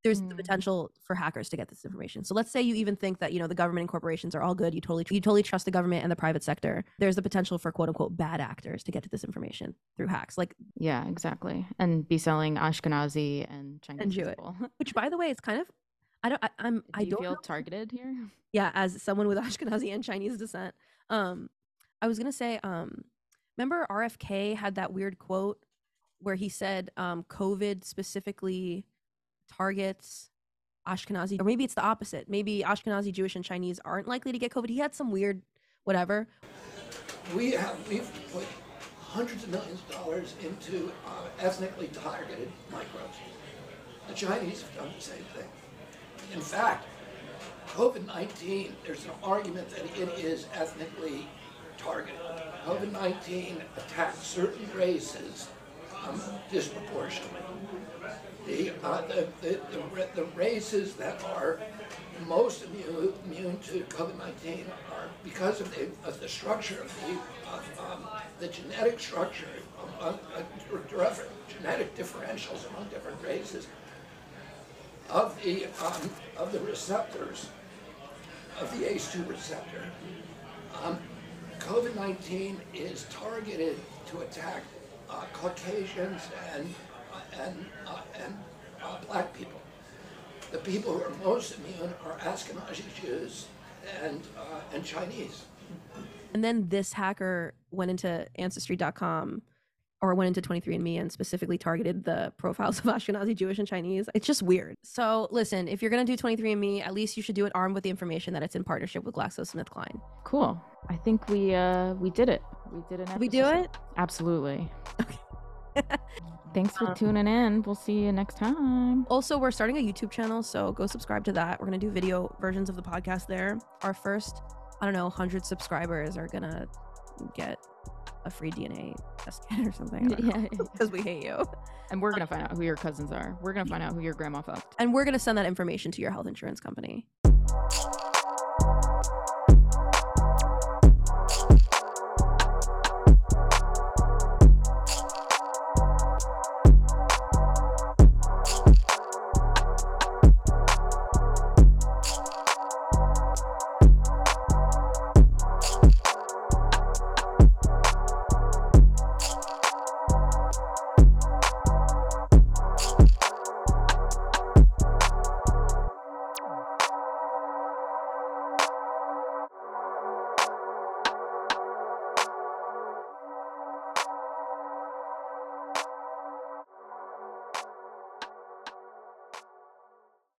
there's the potential for hackers to get this information so let's say you even think that you know the government and corporations are all good you totally you totally trust the government and the private sector there's the potential for quote unquote bad actors to get to this information through hacks like Yeah, exactly. And be selling Ashkenazi and Chinese and Jewish. people. Which, by the way, it's kind of I don't I, I'm I Do you don't feel know- targeted here? Yeah, as someone with Ashkenazi and Chinese descent, um, I was gonna say, um, remember RFK had that weird quote where he said, um, COVID specifically targets Ashkenazi, or maybe it's the opposite. Maybe Ashkenazi Jewish and Chinese aren't likely to get COVID. He had some weird whatever. We have, we've put hundreds of millions of dollars into uh, ethnically targeted microbes. The Chinese have done the same thing. In fact, COVID-19, there's an argument that it is ethnically targeted. COVID-19 attacks certain races um, disproportionately. The, uh, the, the, the, the races that are most immune, immune to COVID-19 are because of the, of the structure of the, of, um, the genetic structure, among, uh, dir- genetic differentials among different races. of the um, of the receptors of the ACE2 receptor. Um, COVID-19 is targeted to attack uh, Caucasians and uh, and uh, and uh, black people. The people who are most immune are Ashkenazi Jews and uh, and Chinese. And then this hacker went into ancestry.com or went into 23andMe and specifically targeted the profiles of Ashkenazi Jewish and Chinese. It's just weird. So listen, if you're gonna do 23andMe, at least you should do it armed with the information that it's in partnership with GlaxoSmithKline. Cool. I think we uh we did it. We did an Did we do it? Absolutely. Thanks for um, tuning in. We'll see you next time. Also, we're starting a YouTube channel, so go subscribe to that. We're gonna do video versions of the podcast there. Our first, I don't know, 100 subscribers are gonna get a free DNA test kit or something. Yeah, because we hate you. And we're gonna find um, out who your cousins are. We're gonna find out who your grandma fucked. And we're gonna send that information to your health insurance company.